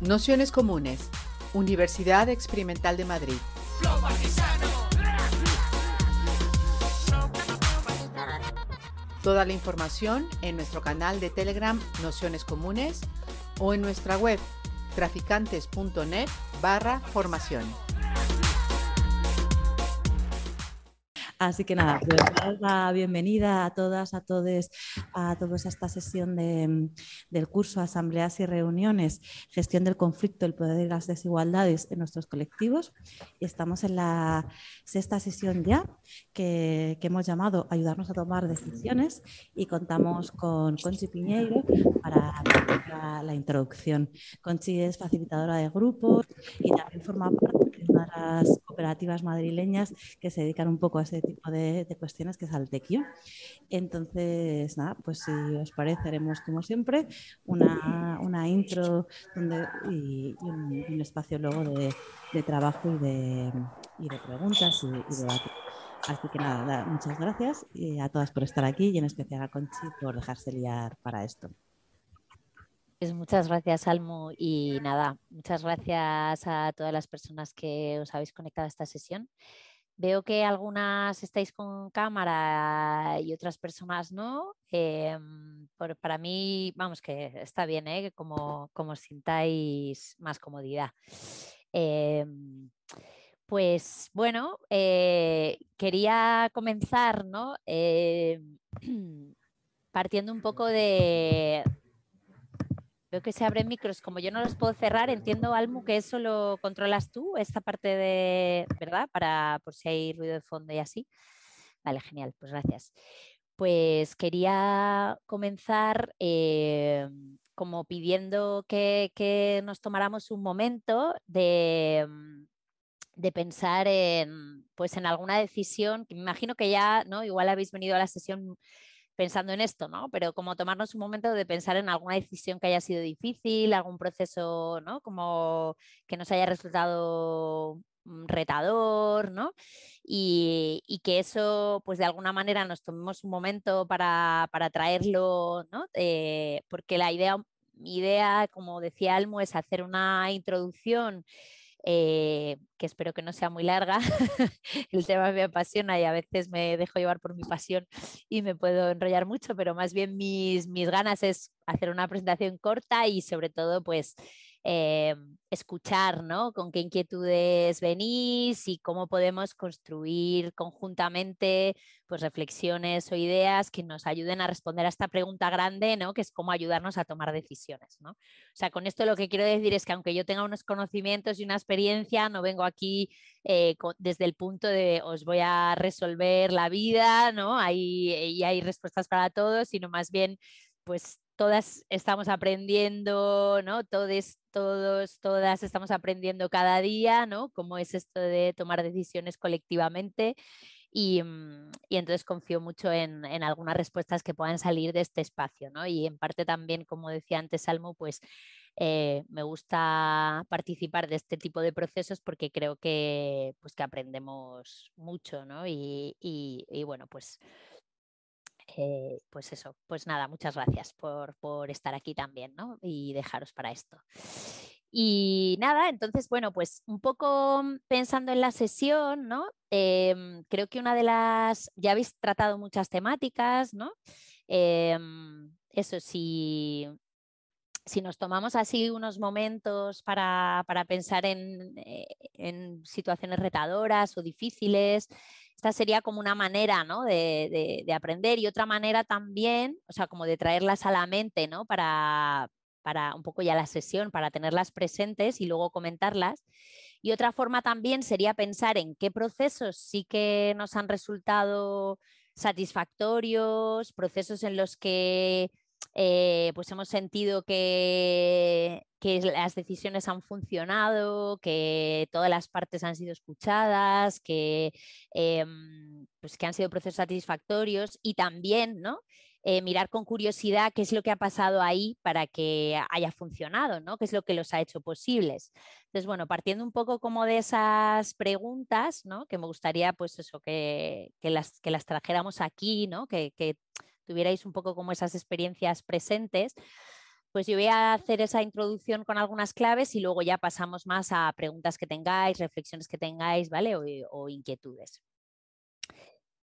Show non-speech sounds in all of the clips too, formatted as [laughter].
Nociones Comunes, Universidad Experimental de Madrid. Toda la información en nuestro canal de Telegram Nociones Comunes o en nuestra web traficantes.net barra formación. Así que nada, pues la bienvenida a todas, a todos, a todos a esta sesión del curso Asambleas y Reuniones, Gestión del Conflicto, el Poder y las Desigualdades en nuestros colectivos. Estamos en la sexta sesión ya, que, hemos llamado Ayudarnos a tomar decisiones y contamos con Conchi Piñeiro para la, la introducción. Conchi es facilitadora de grupos y también forma parte de de las cooperativas madrileñas que se dedican un poco a ese tipo de, cuestiones que es Altequio. Entonces, nada, pues si os parece, haremos como siempre una, una intro donde, y, un, espacio luego de, de trabajo y de, y de preguntas y, y debate. Así que nada, muchas gracias a todas por estar aquí y en especial a Conchi por dejarse liar para esto. Pues muchas gracias, Almu. Y nada, muchas gracias a todas las personas que os habéis conectado a esta sesión. Veo que algunas estáis con cámara y otras personas no. Em, para mí, vamos, que está bien, ¿eh? como, como sintáis más comodidad. Em, pues bueno, eh, quería comenzar ¿no? Em, [clears throat] partiendo un poco de, Veo que se abren micros, como yo no los puedo cerrar, entiendo, Almu, que eso lo controlas tú, esta parte de, ¿verdad? Para por si hay ruido de fondo y así. Vale, genial, pues gracias. Pues quería comenzar eh, como pidiendo que, nos tomáramos un momento de, de pensar en, pues en alguna decisión, que me imagino que ya, ¿no? Igual habéis venido a la sesión pensando en esto, ¿no? Pero como tomarnos un momento de pensar en alguna decisión que haya sido difícil, algún proceso, ¿no? Como que nos haya resultado mm, retador, ¿no? Y, que eso, pues de alguna manera nos tomemos un momento para, traerlo, ¿no? Eh, porque la idea, mi idea, como decía Almo, es hacer una introducción eh, que espero que no sea muy larga. [laughs] el tema me apasiona y a veces me dejo llevar por mi pasión y me puedo enrollar mucho, pero más bien mis, mis ganas es hacer una presentación corta y sobre todo pues eh, escuchar, ¿no? Con qué inquietudes venís y cómo podemos construir conjuntamente pues, reflexiones o ideas que nos ayuden a responder a esta pregunta grande, ¿no? Que es cómo ayudarnos a tomar decisiones, ¿no? O sea, con esto lo que quiero decir es que aunque yo tenga unos conocimientos y una experiencia, no vengo aquí eh, desde el punto de os voy a resolver la vida, ¿no? Hay, y hay respuestas para todos, sino más bien pues todas estamos aprendiendo, ¿no? Todos, todos, todas estamos aprendiendo cada día, ¿no? Cómo es esto de tomar decisiones colectivamente. Y, mm, entonces confío mucho en, algunas respuestas que puedan salir de este espacio, ¿no? Y en parte también, como decía antes Salmo, pues eh, me gusta participar de este tipo de procesos porque creo que, pues, que aprendemos mucho, ¿no? y bueno, pues eh, pues eso, pues nada, muchas gracias por, estar aquí también, ¿no? Y dejaros para esto. Y nada, entonces, bueno, pues un poco pensando en la sesión, ¿no? Em, creo que una de las, ya habéis tratado muchas temáticas, ¿no? Em, eso, si, si nos tomamos así unos momentos para, pensar en, eh, en, situaciones retadoras o difíciles, esta sería como una manera ¿no? de, aprender y otra manera también, o sea, como de traerlas a la mente, ¿no? Para, para un poco ya la sesión, para tenerlas presentes y luego comentarlas. Y otra forma también sería pensar en qué procesos sí que nos han resultado satisfactorios, procesos en los que eh, pues hemos sentido que, las decisiones han funcionado, que todas las partes han sido escuchadas, que, em, pues que han sido procesos satisfactorios y también ¿no? Eh, mirar con curiosidad qué es lo que ha pasado ahí para que haya funcionado, ¿no? qué es lo que los ha hecho posibles. Entonces, bueno, partiendo un poco como de esas preguntas, ¿no? que me gustaría pues eso, que, las, que las trajéramos aquí, ¿no? que, que tuvierais un poco como esas experiencias presentes, pues yo voy a hacer esa introducción con algunas claves y luego ya pasamos más a preguntas que tengáis, reflexiones que tengáis, ¿vale? o inquietudes.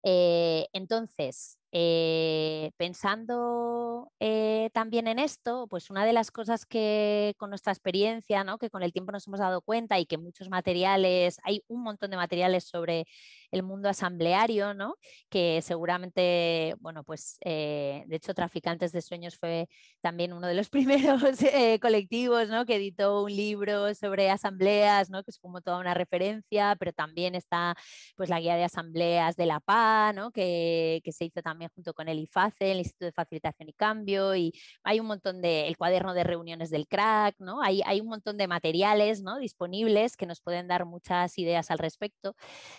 Eh, entonces, eh, pensando eh, también en esto, pues una de las cosas que con nuestra experiencia, ¿no? que con el tiempo nos hemos dado cuenta y que muchos materiales, hay un montón de materiales sobre el mundo asambleario, ¿no? que seguramente, bueno, pues de hecho Traficantes de Sueños fue también uno de los [laughs] primeros colectivos ¿no? que editó un libro sobre asambleas, ¿no? que es como toda una referencia, pero también está pues la guía de asambleas de la PA, ¿no? que se hizo también junto con el IFACE, el Instituto de Facilitación y Cambio, y hay un montón de, el cuaderno de reuniones del crack, ¿no? Hay, hay un montón de materiales ¿no? disponibles que nos pueden dar muchas ideas al respecto,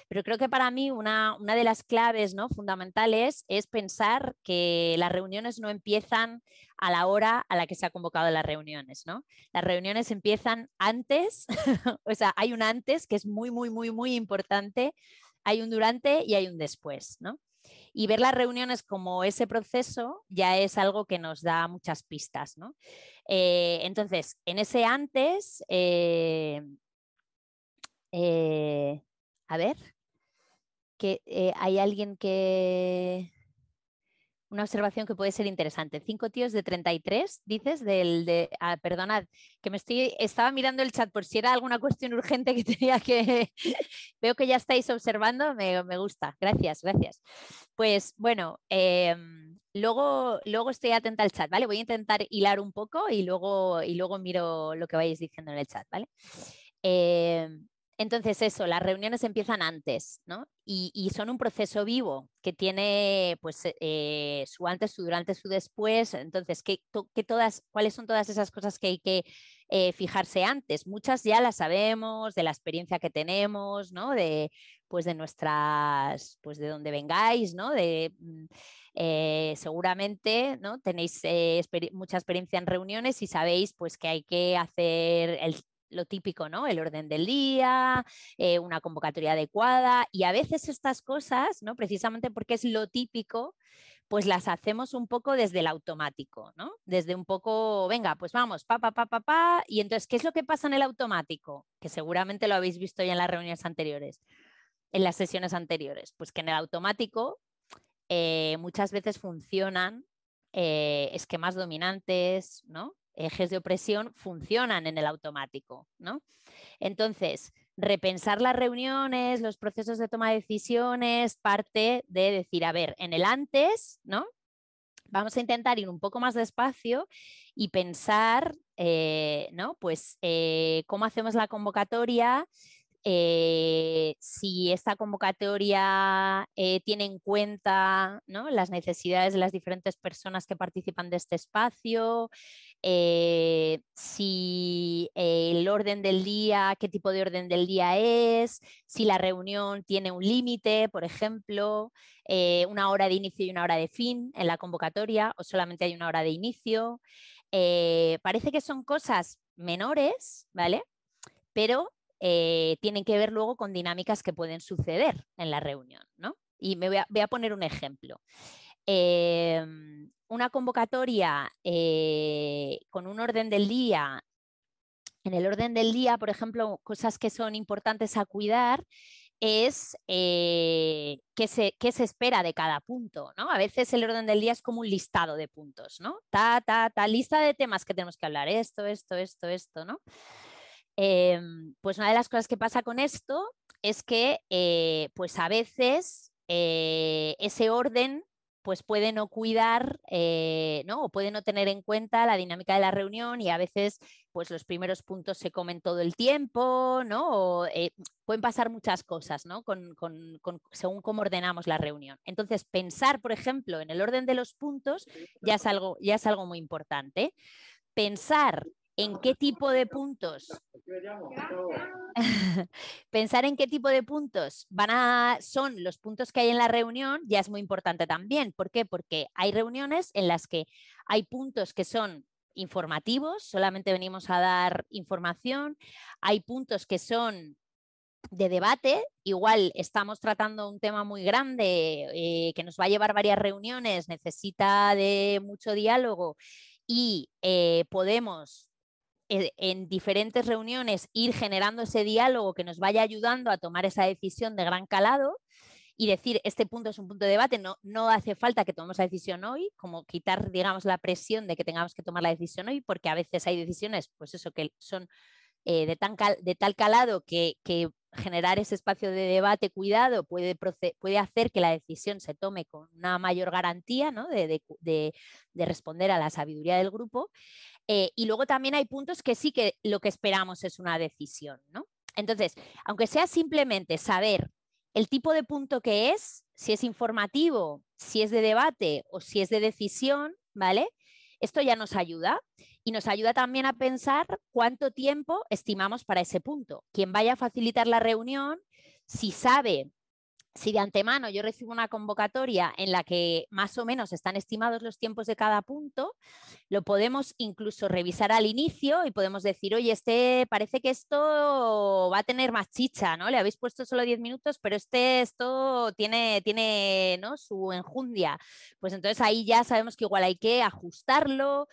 pero creo que para mí una, una de las claves ¿no? fundamentales es pensar que las reuniones no empiezan a la hora a la que se ha convocado las reuniones, ¿no? Las reuniones empiezan antes, [laughs] o sea, hay un antes que es muy, muy, muy, muy importante, hay un durante y hay un después, ¿no? Y ver las reuniones como ese proceso ya es algo que nos da muchas pistas. ¿no? Eh, entonces, en ese antes, eh, eh, a ver, que hay alguien que una observación que puede ser interesante. Cinco tíos de 33, dices, del de. Ah, perdonad, que me estoy. Estaba mirando el chat por si era alguna cuestión urgente que [laughs] tenía que. Veo que ya estáis observando, me, gusta. Gracias, gracias. Pues bueno, em, luego, luego estoy atenta al chat, ¿vale? Voy a intentar hilar un poco y luego, y luego miro lo que vais diciendo en el chat, ¿vale? Em, entonces, eso, las reuniones empiezan antes, ¿no? Y, son un proceso vivo que tiene pues, eh, su antes, su durante, su después. Entonces, ¿qué, todas, ¿cuáles son todas esas cosas que hay que eh, fijarse antes? Muchas ya las sabemos, de la experiencia que tenemos, ¿no? De, pues, de nuestras, pues de donde vengáis, ¿no? De, mm, eh, seguramente ¿no? tenéis mucha experiencia en reuniones y sabéis pues, que hay que hacer el lo típico, ¿no? El orden del día, eh, una convocatoria adecuada y a veces estas cosas, ¿no? Precisamente porque es lo típico, pues las hacemos un poco desde el automático, ¿no? Desde un poco, venga, pues vamos, pa, pa, pa, pa, pa. Y entonces, ¿qué es lo que pasa en el automático? Que seguramente lo habéis visto ya en las reuniones anteriores, en las sesiones anteriores. Pues que en el automático eh, muchas veces funcionan eh, esquemas dominantes, ¿no? Ejes de opresión funcionan en el automático, ¿no? Entonces, repensar las reuniones, los procesos de toma de decisiones, parte de decir, a ver, en el antes, ¿no? Vamos a intentar ir un poco más despacio y pensar, eh, ¿no? Pues eh, cómo hacemos la convocatoria, eh, si esta convocatoria tiene en cuenta las necesidades de las diferentes personas que participan de este espacio, eh, si el orden del día, qué tipo de orden del día es, si la reunión tiene un límite, por ejemplo, eh, una hora de inicio y una hora de fin en la convocatoria o solamente hay una hora de inicio. Eh, parece que son cosas menores, ¿vale? Pero tienen que ver luego con dinámicas que pueden suceder en la reunión, ¿no? Y me voy a, poner un ejemplo. Em, una convocatoria eh, con un orden del día, en el orden del día, por ejemplo, cosas que son importantes a cuidar es eh, qué, se, se, espera de cada punto, ¿no? A veces el orden del día es como un listado de puntos, ¿no? Ta, ta, ta, lista de temas que tenemos que hablar, esto, esto, esto, esto, ¿no? Em, pues una de las cosas que pasa con esto es que, eh, pues a veces ese orden pues puede no cuidar eh, ¿no? o puede no tener en cuenta la dinámica de la reunión y a veces pues los primeros puntos se comen todo el tiempo, ¿no? O, eh, pueden pasar muchas cosas, ¿no? Con, según cómo ordenamos la reunión. Entonces, pensar, por ejemplo, en el orden de los puntos ya es algo, ya es algo muy importante. Pensar en qué tipo de puntos, [laughs] pensar en qué tipo de puntos van a, son los puntos que hay en la reunión ya es muy importante también. ¿Por qué? Porque hay reuniones en las que hay puntos que son informativos, solamente venimos a dar información, hay puntos que son de debate, igual estamos tratando un tema muy grande eh, que nos va a llevar varias reuniones, necesita de mucho diálogo y eh, podemos en diferentes reuniones ir generando ese diálogo que nos vaya ayudando a tomar esa decisión de gran calado y decir, este punto es un punto de debate, no, no hace falta que tomemos la decisión hoy, como quitar, digamos, la presión de que tengamos que tomar la decisión hoy, porque a veces hay decisiones, pues eso, que son eh, de, tan de, tal calado que, generar ese espacio de debate cuidado puede, puede, hacer que la decisión se tome con una mayor garantía ¿no? de, de, responder a la sabiduría del grupo. Eh, y luego también hay puntos que sí que lo que esperamos es una decisión. ¿no? Entonces, aunque sea simplemente saber el tipo de punto que es, si es informativo, si es de debate o si es de decisión, ¿vale? Esto ya nos ayuda y nos ayuda también a pensar cuánto tiempo estimamos para ese punto. Quien vaya a facilitar la reunión, si sabe si de antemano yo recibo una convocatoria en la que más o menos están estimados los tiempos de cada punto, lo podemos incluso revisar al inicio y podemos decir, oye, este parece que esto va a tener más chicha, ¿no? Le habéis puesto solo 10 minutos, pero este esto tiene, tiene ¿no? su enjundia. Pues entonces ahí ya sabemos que igual hay que ajustarlo,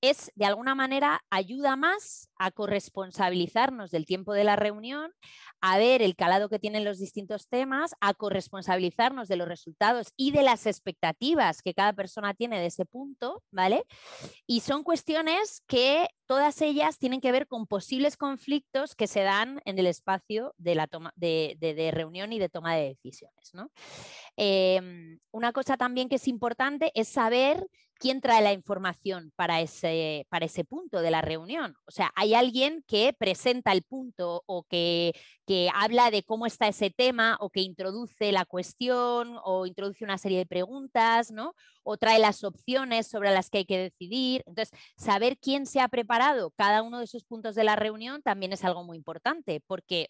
es de alguna manera ayuda más a corresponsabilizarnos del tiempo de la reunión, a ver el calado que tienen los distintos temas, a corresponsabilizarnos de los resultados y de las expectativas que cada persona tiene de ese punto, ¿vale? Y son cuestiones que todas ellas tienen que ver con posibles conflictos que se dan en el espacio de, la de, reunión y de toma de decisiones, ¿no? Em, una cosa también que es importante es saber quién trae la información para ese, para ese punto de la reunión. O sea, hay alguien que presenta el punto o que, que habla de cómo está ese tema o que introduce la cuestión o introduce una serie de preguntas, ¿no? O trae las opciones sobre las que hay que decidir. Entonces, saber quién se ha preparado cada uno de esos puntos de la reunión también es algo muy importante, porque,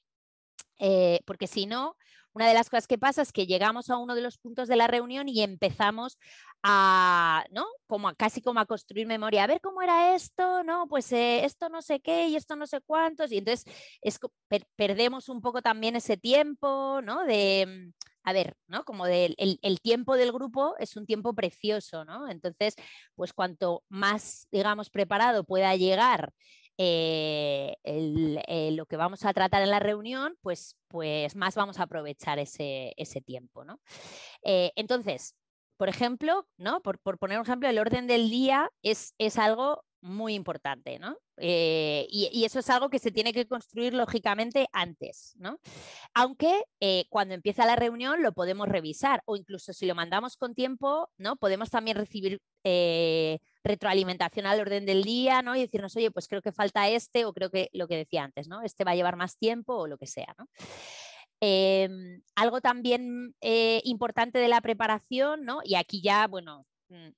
eh, porque si no, una de las cosas que pasa es que llegamos a uno de los puntos de la reunión y empezamos a, ¿no? Como casi como a construir memoria, a ver cómo era esto, ¿no? Pues eh, esto no sé qué y esto no sé cuántos, y entonces es, perdemos un poco también ese tiempo, ¿no? De, mm, a ver, ¿no? Como del el, tiempo del grupo es un tiempo precioso, ¿no? Entonces, pues cuanto más, digamos, preparado pueda llegar eh, eh, lo que vamos a tratar en la reunión, pues, pues más vamos a aprovechar ese, ese tiempo. ¿no? Eh, entonces, por ejemplo, ¿no? Por, por, poner un ejemplo, el orden del día es, es algo muy importante, ¿no? Y, eso es algo que se tiene que construir lógicamente antes, ¿no? Aunque cuando empieza la reunión lo podemos revisar o incluso si lo mandamos con tiempo, ¿no? Podemos también recibir retroalimentación al orden del día, ¿no? Y decirnos, oye, pues creo que falta este o creo que lo que decía antes, ¿no? Este va a llevar más tiempo o lo que sea, ¿no? Em, algo también importante de la preparación, ¿no? Y aquí ya, bueno, mm,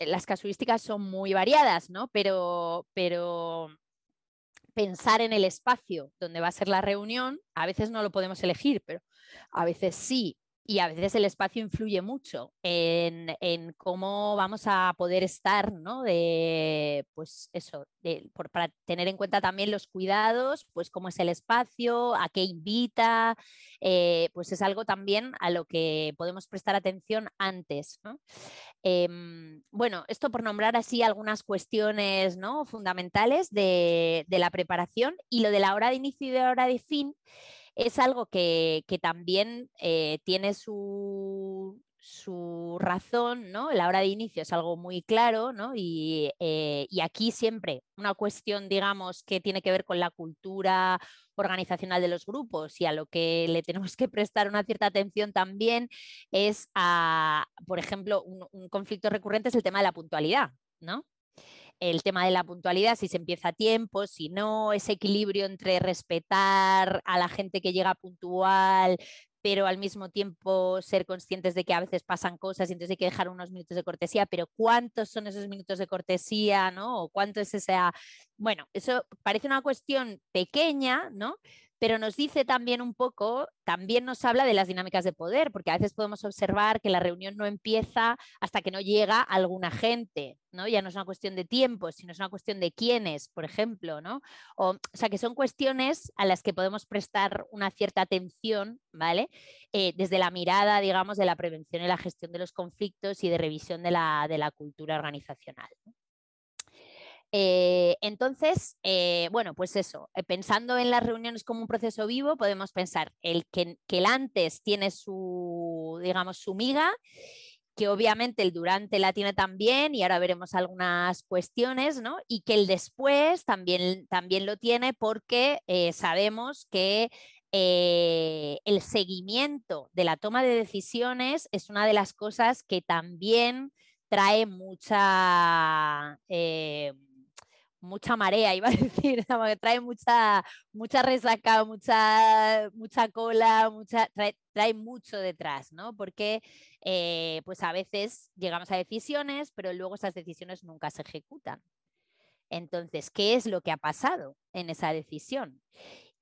las casuísticas son muy variadas, ¿no? Pero, pero pensar en el espacio donde va a ser la reunión, a veces no lo podemos elegir, pero a veces sí y a veces el espacio influye mucho en, cómo vamos a poder estar, ¿no? De, pues eso, para tener en cuenta también los cuidados, pues cómo es el espacio, a qué invita, eh, pues es algo también a lo que podemos prestar atención antes, em, bueno, esto por nombrar así algunas cuestiones ¿no? fundamentales de, de la preparación y lo de la hora de inicio y de la hora de fin es algo que, también eh, tiene su, su razón, ¿no? La hora de inicio es algo muy claro, ¿no? Y, eh, y, aquí siempre una cuestión, digamos, que tiene que ver con la cultura organizacional de los grupos y a lo que le tenemos que prestar una cierta atención también es a, por ejemplo, un, un conflicto recurrente es el tema de la puntualidad, ¿no? El tema de la puntualidad, si se empieza a tiempo, si no, ese equilibrio entre respetar a la gente que llega puntual, pero al mismo tiempo ser conscientes de que a veces pasan cosas y entonces hay que dejar unos minutos de cortesía, pero ¿cuántos son esos minutos de cortesía, no? ¿O cuánto es esa... Bueno, eso parece una cuestión pequeña, ¿no? Pero nos dice también un poco, también nos habla de las dinámicas de poder, porque a veces podemos observar que la reunión no empieza hasta que no llega alguna gente, ¿no? Ya no es una cuestión de tiempo, sino es una cuestión de quiénes, por ejemplo, ¿no? O, sea, que son cuestiones a las que podemos prestar una cierta atención, ¿vale? Eh, desde la mirada, digamos, de la prevención y la gestión de los conflictos y de revisión de la, de la cultura organizacional. Eh, entonces, eh, bueno, pues eso, eh, pensando en las reuniones como un proceso vivo, podemos pensar el que, el antes tiene su, digamos, su miga que obviamente el durante la tiene también y ahora veremos algunas cuestiones, ¿no? Y que el después también, también lo tiene porque sabemos que el seguimiento de la toma de decisiones es una de las cosas que también trae mucha mucha marea, iba a [laughs] decir, trae mucha, mucha resaca, mucha, mucha cola, mucha, trae, mucho detrás, ¿no? Porque eh, pues a veces llegamos a decisiones, pero luego esas decisiones nunca se ejecutan. Entonces, ¿qué es lo que ha pasado en esa decisión?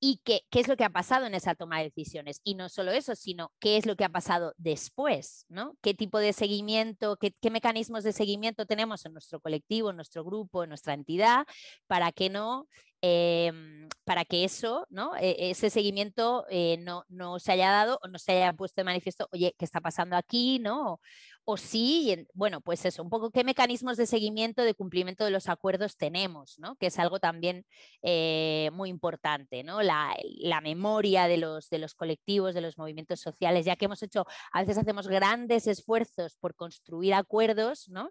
Y qué, es lo que ha pasado en esa toma de decisiones. Y no solo eso, sino qué es lo que ha pasado después, ¿no? ¿Qué tipo de seguimiento, qué, qué mecanismos de seguimiento tenemos en nuestro colectivo, en nuestro grupo, en nuestra entidad, para que no Em, para que eso, ¿no? E, ese seguimiento eh, no, no, se haya dado o no se haya puesto de manifiesto, oye, ¿qué está pasando aquí? ¿no? O, sí, bueno, pues eso, un poco qué mecanismos de seguimiento, de cumplimiento de los acuerdos tenemos, ¿no? que es algo también eh, muy importante, ¿no? La, memoria de los, de los colectivos, de los movimientos sociales, ya que hemos hecho, a veces hacemos grandes esfuerzos por construir acuerdos, ¿no?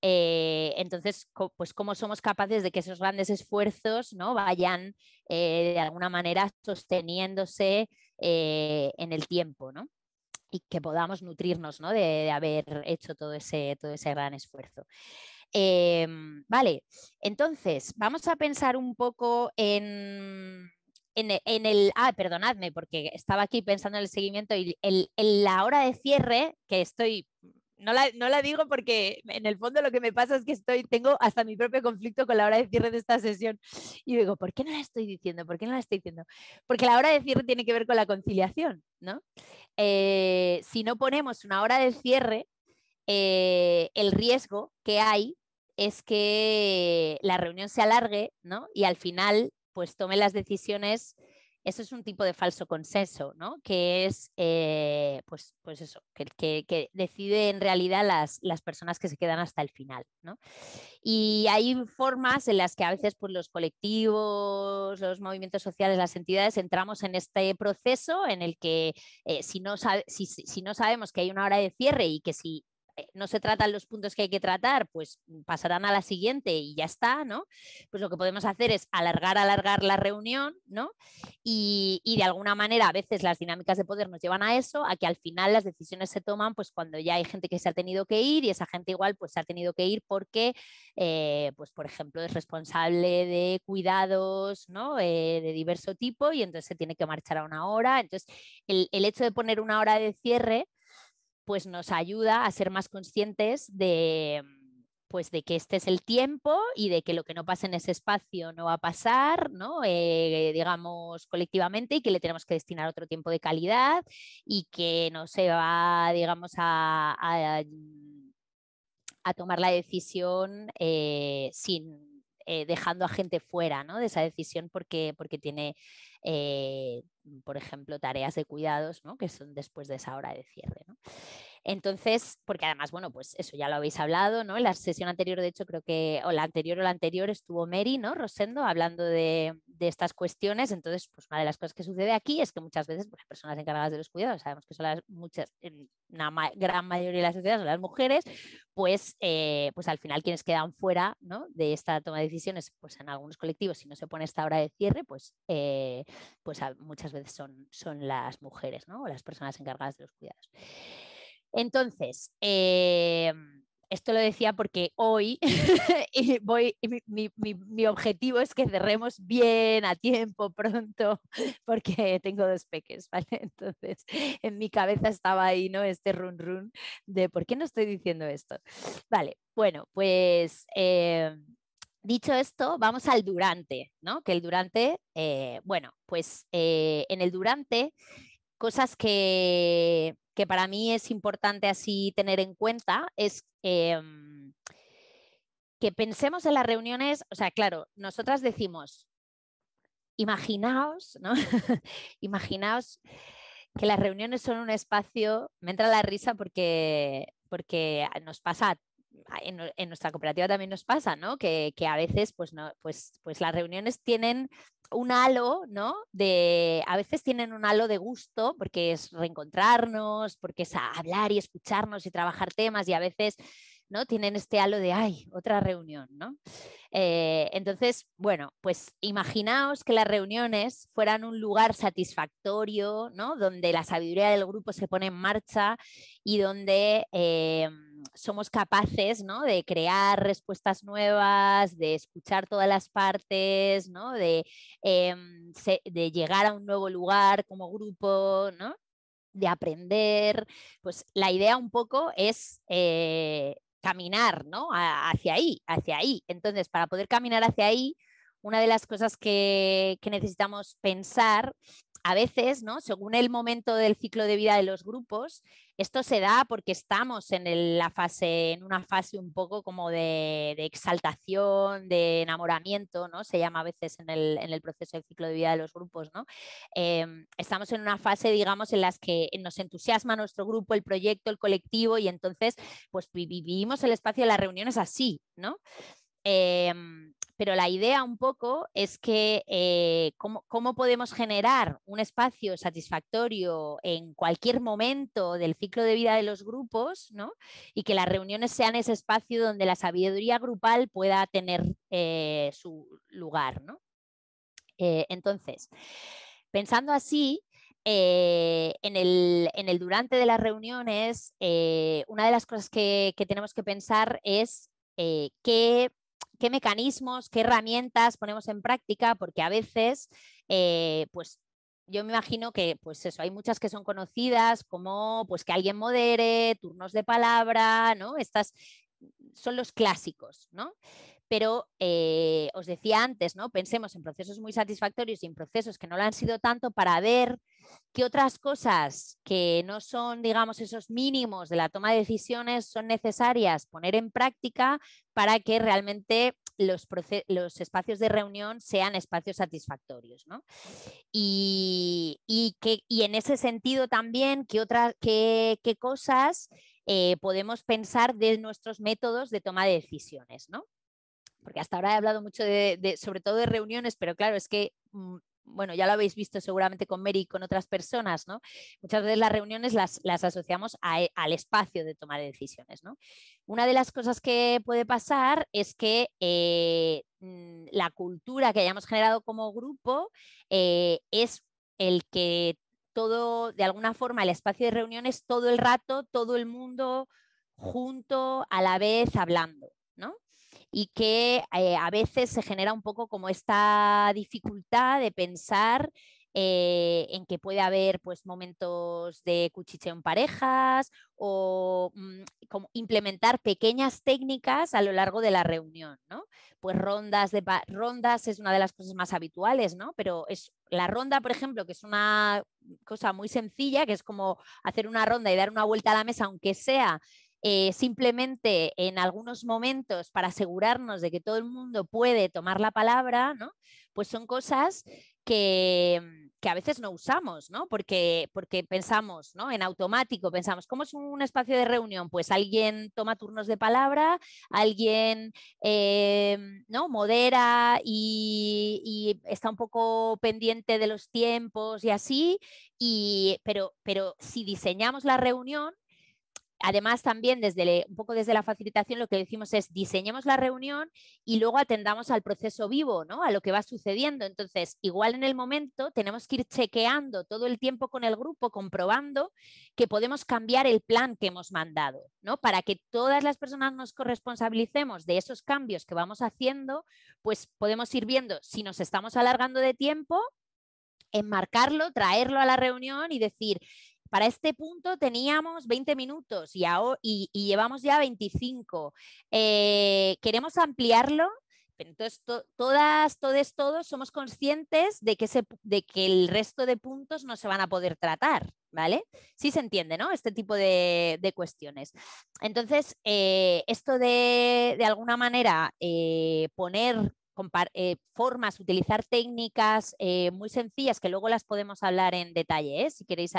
Eh, entonces, pues cómo somos capaces de que esos grandes esfuerzos, ¿no? vayan eh, de alguna manera sosteniéndose en el tiempo, ¿no? Y que podamos nutrirnos ¿no? de, haber hecho todo ese, todo ese gran esfuerzo. Em, vale, entonces vamos a pensar un poco en, en, el... Ah, perdonadme, porque estaba aquí pensando en el seguimiento y en la hora de cierre, que estoy no la, digo porque en el fondo lo que me pasa es que estoy, tengo hasta mi propio conflicto con la hora de cierre de esta sesión. Y digo, ¿por qué no la estoy diciendo? ¿Por qué no la estoy diciendo? Porque la hora de cierre tiene que ver con la conciliación, ¿no? Eh, si no ponemos una hora de cierre, eh, el riesgo que hay es que la reunión se alargue, ¿no? Y al final, pues tome las decisiones eso es un tipo de falso consenso, ¿no? Que es, eh, pues, pues eso, que, decide en realidad las, las, personas que se quedan hasta el final, ¿no? Y hay formas en las que a veces pues, los colectivos, los movimientos sociales, las entidades entramos en este proceso en el que eh, si, no si, si no sabemos que hay una hora de cierre y que si no se tratan los puntos que hay que tratar, pues mm, pasarán a la siguiente y ya está, ¿no? Pues lo que podemos hacer es alargar, alargar la reunión, ¿no? Y, de alguna manera a veces las dinámicas de poder nos llevan a eso, a que al final las decisiones se toman pues cuando ya hay gente que se ha tenido que ir y esa gente igual pues se ha tenido que ir porque, eh, pues por ejemplo, es responsable de cuidados, ¿no? Eh, de diverso tipo y entonces se tiene que marchar a una hora. Entonces, el hecho de poner una hora de cierre pues nos ayuda a ser más conscientes de, pues de que este es el tiempo y de que lo que no pasa en ese espacio no va a pasar, ¿no? Eh, digamos, colectivamente y que le tenemos que destinar otro tiempo de calidad y que no se va, digamos, a, a, tomar la decisión eh, sin eh, dejando a gente fuera ¿no? de esa decisión porque, porque tiene, por ejemplo, tareas de cuidados ¿no? que son después de esa hora de cierre. Entonces, porque además, bueno, pues eso ya lo habéis hablado, ¿no? En la sesión anterior, de hecho, creo que, o la anterior o la anterior, estuvo Mary, ¿no? Rosendo, hablando de, estas cuestiones. Entonces, pues una de las cosas que sucede aquí es que muchas veces pues, las personas encargadas de los cuidados, sabemos que son las muchas, una gran mayoría de las sociedades son las mujeres, pues, eh, pues al final quienes quedan fuera ¿no? de esta toma de decisiones, pues en algunos colectivos, si no se pone esta hora de cierre, pues, eh, pues muchas veces son, son las mujeres, ¿no? O las personas encargadas de los cuidados. Entonces, em, esto lo decía porque hoy [laughs] voy, mi, objetivo es que cerremos bien, a tiempo, pronto, [laughs] porque tengo dos peques, ¿vale? [laughs] Entonces, en mi cabeza estaba ahí, ¿no? Este run run de ¿por qué no estoy diciendo esto? Vale, bueno, pues em, dicho esto, vamos al durante, ¿no? Que el durante, eh, bueno, pues eh, en el durante, cosas que que para mí es importante así tener en cuenta es em, que pensemos en las reuniones, o sea, claro, nosotras decimos, imaginaos, ¿no? [laughs] imaginaos que las reuniones son un espacio, me entra la risa porque, porque nos pasa en, nuestra cooperativa también nos pasa, ¿no? Que, a veces, pues, pues, pues las reuniones tienen un halo, ¿no? De, a veces tienen un halo de gusto porque es reencontrarnos, porque es hablar y escucharnos y trabajar temas y a veces ¿no? Tienen este halo de, ay, otra reunión, ¿no? Eh, entonces, bueno, pues imaginaos que las reuniones fueran un lugar satisfactorio, ¿no? Donde la sabiduría del grupo se pone en marcha y donde eh, somos capaces, ¿no? De crear respuestas nuevas, de escuchar todas las partes, ¿no? De, em, de llegar a un nuevo lugar como grupo, ¿no? de aprender, pues la idea un poco es eh, caminar ¿no? hacia ahí, hacia ahí. Entonces, para poder caminar hacia ahí, una de las cosas que, que necesitamos pensar a veces, ¿no? según el momento del ciclo de vida de los grupos, esto se da porque estamos en la fase, en una fase un poco como de, exaltación, de enamoramiento, ¿no? Se llama a veces en el, proceso del ciclo de vida de los grupos, ¿no? Em, estamos en una fase, digamos, en las que nos entusiasma nuestro grupo, el proyecto, el colectivo, y entonces, pues vivimos el espacio de las reuniones así, ¿no? Em, pero la idea un poco es que eh, cómo, podemos generar un espacio satisfactorio en cualquier momento del ciclo de vida de los grupos, ¿no? Y que las reuniones sean ese espacio donde la sabiduría grupal pueda tener eh, su lugar, ¿no? Eh, entonces, pensando así, en, el, durante de las reuniones, una de las cosas que, que tenemos que pensar es qué qué mecanismos, qué herramientas ponemos en práctica, porque a veces, eh, pues yo me imagino que, pues eso, hay muchas que son conocidas, como pues que alguien modere, turnos de palabra, ¿no? Estas son los clásicos, ¿no? Pero eh, os decía antes, ¿no? Pensemos en procesos muy satisfactorios y en procesos que no lo han sido tanto para ver qué otras cosas que no son, digamos, esos mínimos de la toma de decisiones son necesarias poner en práctica para que realmente los, espacios de reunión sean espacios satisfactorios. Y, que, en ese sentido también, ¿qué, otras, qué, cosas eh, podemos pensar de nuestros métodos de toma de decisiones? ¿no? Porque hasta ahora he hablado mucho de, sobre todo de reuniones, pero claro, es que mm, bueno, ya lo habéis visto seguramente con Mary y con otras personas, ¿no? Muchas veces las reuniones las, asociamos e, al espacio de toma de decisiones, ¿no? Una de las cosas que puede pasar es que eh, mm, la cultura que hayamos generado como grupo eh, es el que todo, de alguna forma, el espacio de reuniones todo el rato, todo el mundo junto, a la vez, hablando. Y que eh, a veces se genera un poco como esta dificultad de pensar eh, en que puede haber pues, momentos de cuchicheo en parejas o mm, como implementar pequeñas técnicas a lo largo de la reunión, ¿no? Pues rondas de rondas es una de las cosas más habituales, ¿no? Pero es la ronda, por ejemplo, que es una cosa muy sencilla, que es como hacer una ronda y dar una vuelta a la mesa, aunque sea eh, simplemente en algunos momentos para asegurarnos de que todo el mundo puede tomar la palabra, ¿no? Pues son cosas que, a veces no usamos, ¿no? Porque, porque pensamos, ¿no? En automático, pensamos, ¿cómo es un espacio de reunión? Pues alguien toma turnos de palabra, alguien eh, ¿no? modera y, y, está un poco pendiente de los tiempos y así, y, pero, pero si diseñamos la reunión, además también desde un poco desde la facilitación lo que decimos es diseñemos la reunión y luego atendamos al proceso vivo, ¿no? A lo que va sucediendo. Entonces, igual en el momento tenemos que ir chequeando todo el tiempo con el grupo, comprobando que podemos cambiar el plan que hemos mandado, ¿no? Para que todas las personas nos corresponsabilicemos de esos cambios que vamos haciendo, pues podemos ir viendo si nos estamos alargando de tiempo enmarcarlo, traerlo a la reunión y decir, para este punto teníamos 20 minutos y, y, llevamos ya 25. Eh, ¿Queremos ampliarlo? Entonces, todas, todos, todos somos conscientes de que, de que el resto de puntos no se van a poder tratar, ¿vale? Sí se entiende, ¿no? Este tipo de, cuestiones. Entonces, eh, esto de, de alguna manera eh, poner eh, formas, utilizar técnicas eh, muy sencillas que luego las podemos hablar en detalle, ¿eh? si queréis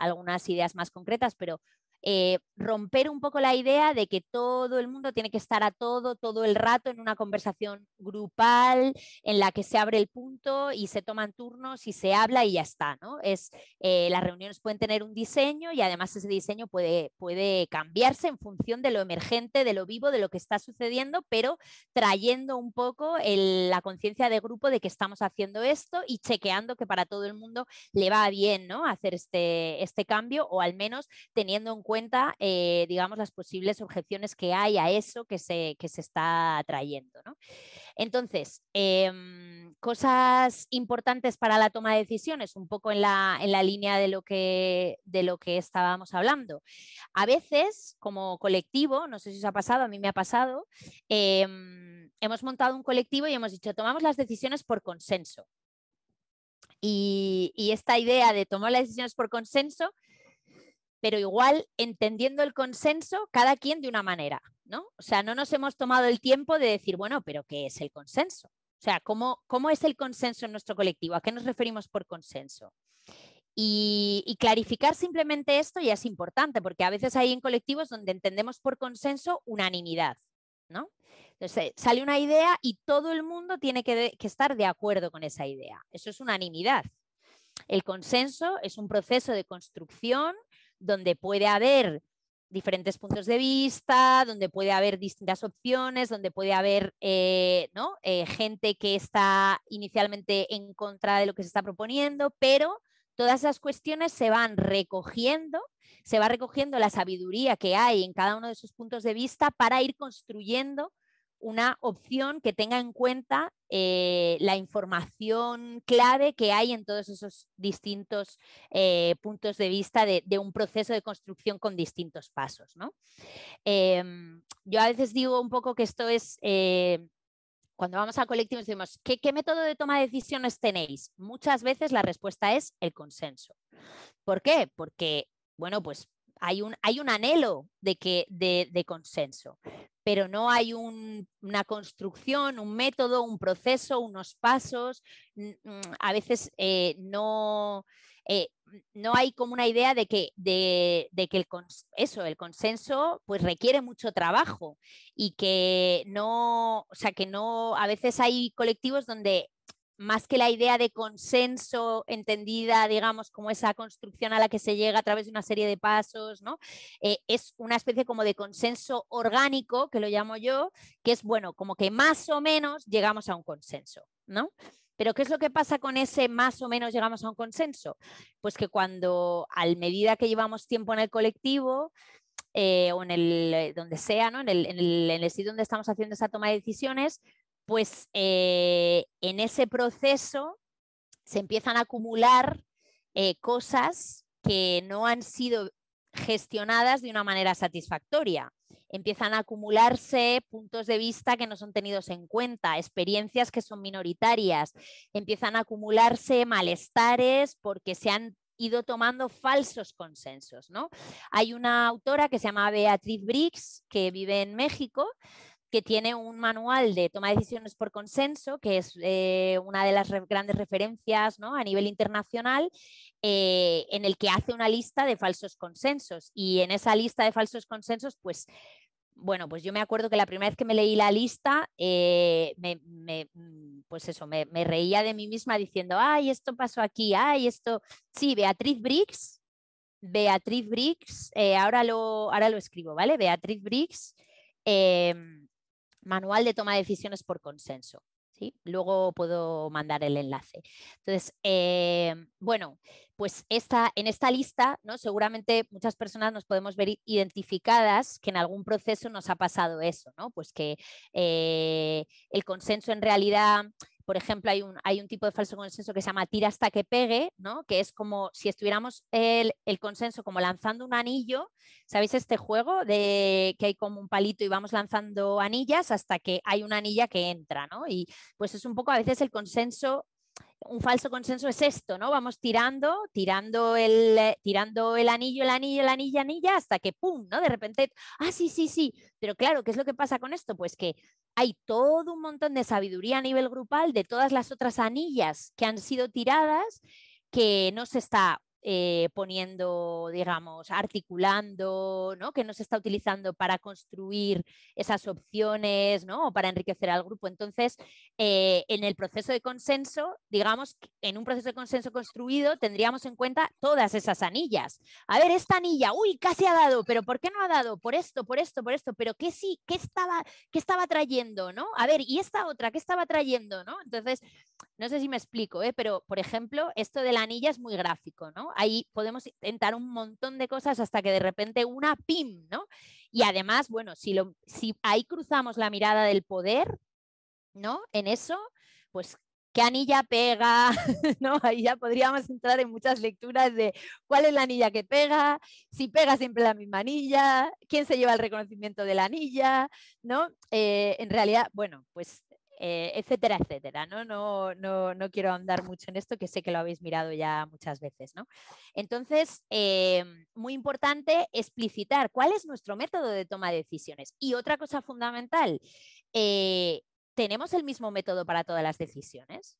algunas ideas más concretas, pero eh, romper un poco la idea de que todo el mundo tiene que estar a todo, todo el rato en una conversación grupal en la que se abre el punto y se toman turnos y se habla y ya está, ¿no? Es, eh, las reuniones pueden tener un diseño y además ese diseño puede, puede cambiarse en función de lo emergente, de lo vivo, de lo que está sucediendo, pero trayendo un poco la conciencia de grupo de que estamos haciendo esto y chequeando que para todo el mundo le va bien, ¿no? Hacer este, este cambio o al menos teniendo en cuenta, eh, digamos, las posibles objeciones que hay a eso que se, que se está trayendo. Entonces, em, cosas importantes para la toma de decisiones, un poco en la, en la línea de lo, que, de lo que estábamos hablando. A veces, como colectivo, no sé si os ha pasado, a mí me ha pasado, em, hemos montado un colectivo y hemos dicho, tomamos las decisiones por consenso. Y, y, esta idea de tomar las decisiones por consenso pero igual entendiendo el consenso cada quien de una manera, ¿no? O sea, no nos hemos tomado el tiempo de decir, bueno, pero ¿qué es el consenso? O sea, ¿cómo, cómo es el consenso en nuestro colectivo? ¿A qué nos referimos por consenso? Y, clarificar simplemente esto ya es importante, porque a veces hay en colectivos donde entendemos por consenso unanimidad, ¿no? Entonces, sale una idea y todo el mundo tiene que estar de acuerdo con esa idea. Eso es unanimidad. El consenso es un proceso de construcción donde puede haber diferentes puntos de vista, donde puede haber distintas opciones, donde puede haber eh. Eh, gente que está inicialmente en contra de lo que se está proponiendo, pero todas esas cuestiones se van recogiendo, se va recogiendo la sabiduría que hay en cada uno de esos puntos de vista para ir construyendo una opción que tenga en cuenta eh, la información clave que hay en todos esos distintos eh, puntos de vista de, un proceso de construcción con distintos pasos. Em, yo a veces digo un poco que esto es, eh, cuando vamos a colectivos decimos, ¿qué, ¿qué método de toma de decisiones tenéis? Muchas veces la respuesta es el consenso. ¿Por qué? Porque, bueno, pues hay un, hay un anhelo de, que, de, consenso, pero no hay una construcción, un método, un proceso, unos pasos. Mm, a veces eh, no, eh, no hay como una idea de que, de, que el, eso, el consenso pues requiere mucho trabajo y que no, o sea, que no, a veces hay colectivos donde más que la idea de consenso entendida, digamos, como esa construcción a la que se llega a través de una serie de pasos, ¿no? Eh, es una especie como de consenso orgánico, que lo llamo yo, que es, bueno, como que más o menos llegamos a un consenso, ¿no? Pero ¿qué es lo que pasa con ese más o menos llegamos a un consenso? Pues que cuando, a medida que llevamos tiempo en el colectivo, eh, o en el, eh, donde sea, ¿no? en, el, en, el, en el sitio donde estamos haciendo esa toma de decisiones, pues eh, en ese proceso se empiezan a acumular eh, cosas que no han sido gestionadas de una manera satisfactoria. Empiezan a acumularse puntos de vista que no son tenidos en cuenta, experiencias que son minoritarias, empiezan a acumularse malestares porque se han ido tomando falsos consensos. ¿no? Hay una autora que se llama Beatriz Briggs, que vive en México, que tiene un manual de toma de decisiones por consenso, que es eh, una de las grandes referencias ¿no? a nivel internacional, eh, en el que hace una lista de falsos consensos. Y en esa lista de falsos consensos, pues, bueno, pues yo me acuerdo que la primera vez que me leí la lista, eh, me, mm, pues eso, me, reía de mí misma diciendo, ay, esto pasó aquí, ay, esto, sí, Beatriz Briggs, Beatriz Briggs, ahora, lo, ahora lo escribo, ¿vale? Beatriz Briggs. Em, manual de toma de decisiones por consenso. ¿sí? Luego puedo mandar el enlace. Entonces, eh, bueno, pues esta, en esta lista, ¿no? seguramente muchas personas nos podemos ver identificadas que en algún proceso nos ha pasado eso, ¿no? Pues que eh, el consenso en realidad por ejemplo, hay un, hay un tipo de falso consenso que se llama tira hasta que pegue, ¿no? que es como si estuviéramos el, el, consenso como lanzando un anillo. ¿Sabéis este juego de que hay como un palito y vamos lanzando anillas hasta que hay una anilla que entra? ¿no? Y pues es un poco a veces el consenso un falso consenso es esto, ¿no? Vamos tirando, tirando el, eh, tirando el anillo, el anillo, el anillo, anilla, hasta que ¡pum! ¿no? De repente, ah, sí, sí, sí. Pero claro, ¿qué es lo que pasa con esto? Pues que hay todo un montón de sabiduría a nivel grupal de todas las otras anillas que han sido tiradas que no se está eh, poniendo, digamos, articulando, ¿no? que no se está utilizando para construir esas opciones ¿no? o para enriquecer al grupo. Entonces, eh, en el proceso de consenso, digamos, en un proceso de consenso construido, tendríamos en cuenta todas esas anillas. A ver, esta anilla, uy, casi ha dado, pero ¿por qué no ha dado? Por esto, por esto, por esto, pero ¿qué sí? ¿Qué estaba, qué estaba trayendo? ¿no? A ver, ¿y esta otra? ¿Qué estaba trayendo? ¿no? Entonces, no sé si me explico, ¿eh? pero por ejemplo, esto de la anilla es muy gráfico, ¿no? Ahí podemos intentar un montón de cosas hasta que de repente una pim, ¿no? Y además, bueno, si, lo, si ahí cruzamos la mirada del poder, ¿no? En eso, pues qué anilla pega, [laughs] ¿no? Ahí ya podríamos entrar en muchas lecturas de cuál es la anilla que pega, si pega siempre la misma anilla, quién se lleva el reconocimiento de la anilla, ¿no? Eh, en realidad, bueno, pues eh, etcétera, etcétera. ¿no? No, no, no, quiero andar mucho en esto, que sé que lo habéis mirado ya muchas veces. ¿no? Entonces, eh, muy importante explicitar cuál es nuestro método de toma de decisiones. Y otra cosa fundamental, eh, ¿tenemos el mismo método para todas las decisiones?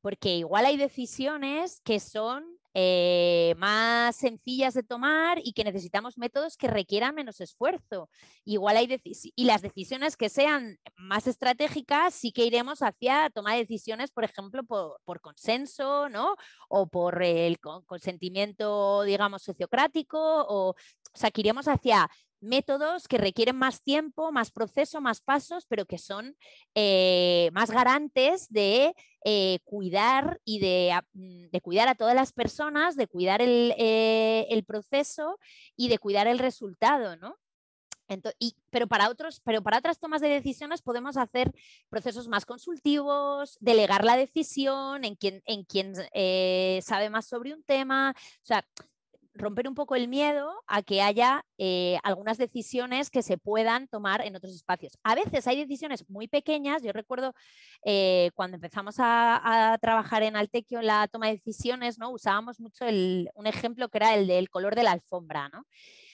Porque igual hay decisiones que son eh, más sencillas de tomar y que necesitamos métodos que requieran menos esfuerzo. Igual hay y las decisiones que sean más estratégicas, sí que iremos hacia tomar decisiones, por ejemplo, por, consenso, ¿no? O por el consentimiento, digamos, sociocrático, o, o sea, que iremos hacia métodos que requieren más tiempo, más proceso, más pasos, pero que son eh, más garantes de eh, cuidar y mm, de, cuidar a todas las personas, de cuidar el, eh, proceso y de cuidar el resultado, ¿no? pero, para otros, pero para otras tomas de decisiones podemos hacer procesos más consultivos, delegar la decisión en quien, en quien sabe más sobre un tema. O sea, romper un poco el miedo a que haya eh, algunas decisiones que se puedan tomar en otros espacios. A veces hay decisiones muy pequeñas. Yo recuerdo eh, cuando empezamos a, trabajar en Altequio la toma de decisiones, ¿no? usábamos mucho un ejemplo que era el del color de la alfombra. ¿no?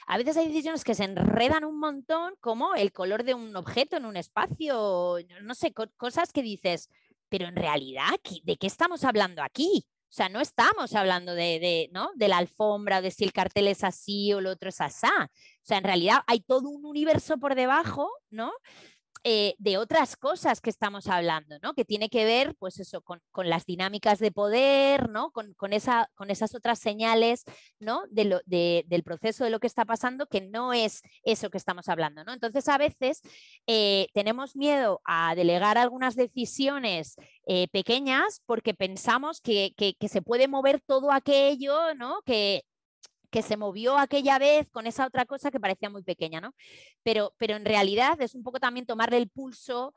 A veces hay decisiones que se enredan un montón, como el color de un objeto en un espacio, no sé, cosas que dices, pero en realidad, ¿de qué estamos hablando aquí? O sea, no estamos hablando de, ¿no? de la alfombra, de si el cartel es así o el otro es asá. O sea, en realidad hay todo un universo por debajo, ¿no? Eh, de otras cosas que estamos hablando, ¿no? Que tiene que ver, pues eso, con, las dinámicas de poder, ¿no? Con, esa, con esas otras señales, ¿no? De lo, del proceso de lo que está pasando, que no es eso que estamos hablando, ¿no? Entonces, a veces eh, tenemos miedo a delegar algunas decisiones eh, pequeñas porque pensamos que, que, que, se puede mover todo aquello, ¿no? Que, que se movió aquella vez con esa otra cosa que parecía muy pequeña, ¿no? Pero, pero en realidad es un poco también tomarle el pulso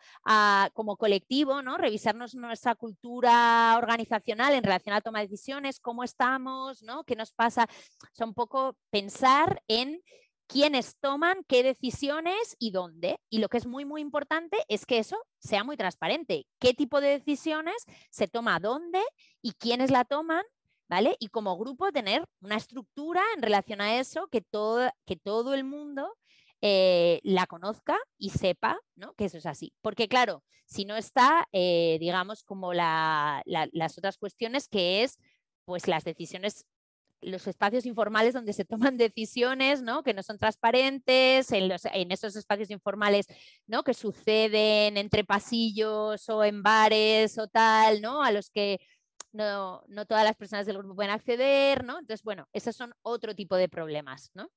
como colectivo, ¿no? Revisarnos nuestra cultura organizacional en relación a la toma de decisiones, cómo estamos, ¿no? ¿Qué nos pasa? O un poco pensar en quiénes toman qué decisiones y dónde. Y lo que es muy, muy importante es que eso sea muy transparente. ¿Qué tipo de decisiones se toma dónde y quiénes la toman Y como grupo tener una estructura en relación a eso, que todo, que todo el mundo eh, la conozca y sepa que eso es así. Porque claro, si no está, eh, digamos, como las otras cuestiones, que es pues las decisiones los espacios informales donde se [laughs] toman decisiones ¿no? que no son transparentes, en, los, en esos espacios informales ¿no? que suceden entre pasillos o en bares o tal, ¿no? a los que no, no todas las personas del grupo pueden acceder, ¿no? Entonces, bueno, esos son otro tipo de problemas, ¿no?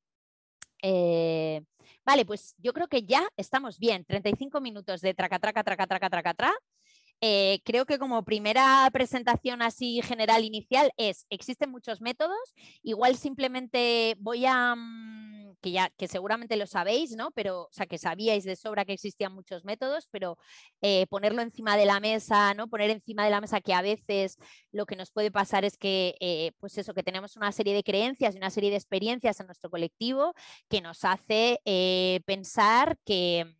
Eh, vale, pues yo creo que ya estamos bien. 35 minutos de traca, traca, traca, traca, traca, traca. Eh, creo que como primera presentación así general inicial es, existen muchos métodos, igual simplemente voy a... Mm, que ya que seguramente lo sabéis, ¿no? Pero, o sea, que sabíais de sobra que existían muchos métodos, pero eh, ponerlo encima de la mesa, ¿no? Poner encima de la mesa que a veces lo que nos puede pasar es que, eh, pues eso, que tenemos una serie de creencias y una serie de experiencias en nuestro colectivo que nos hace pensar que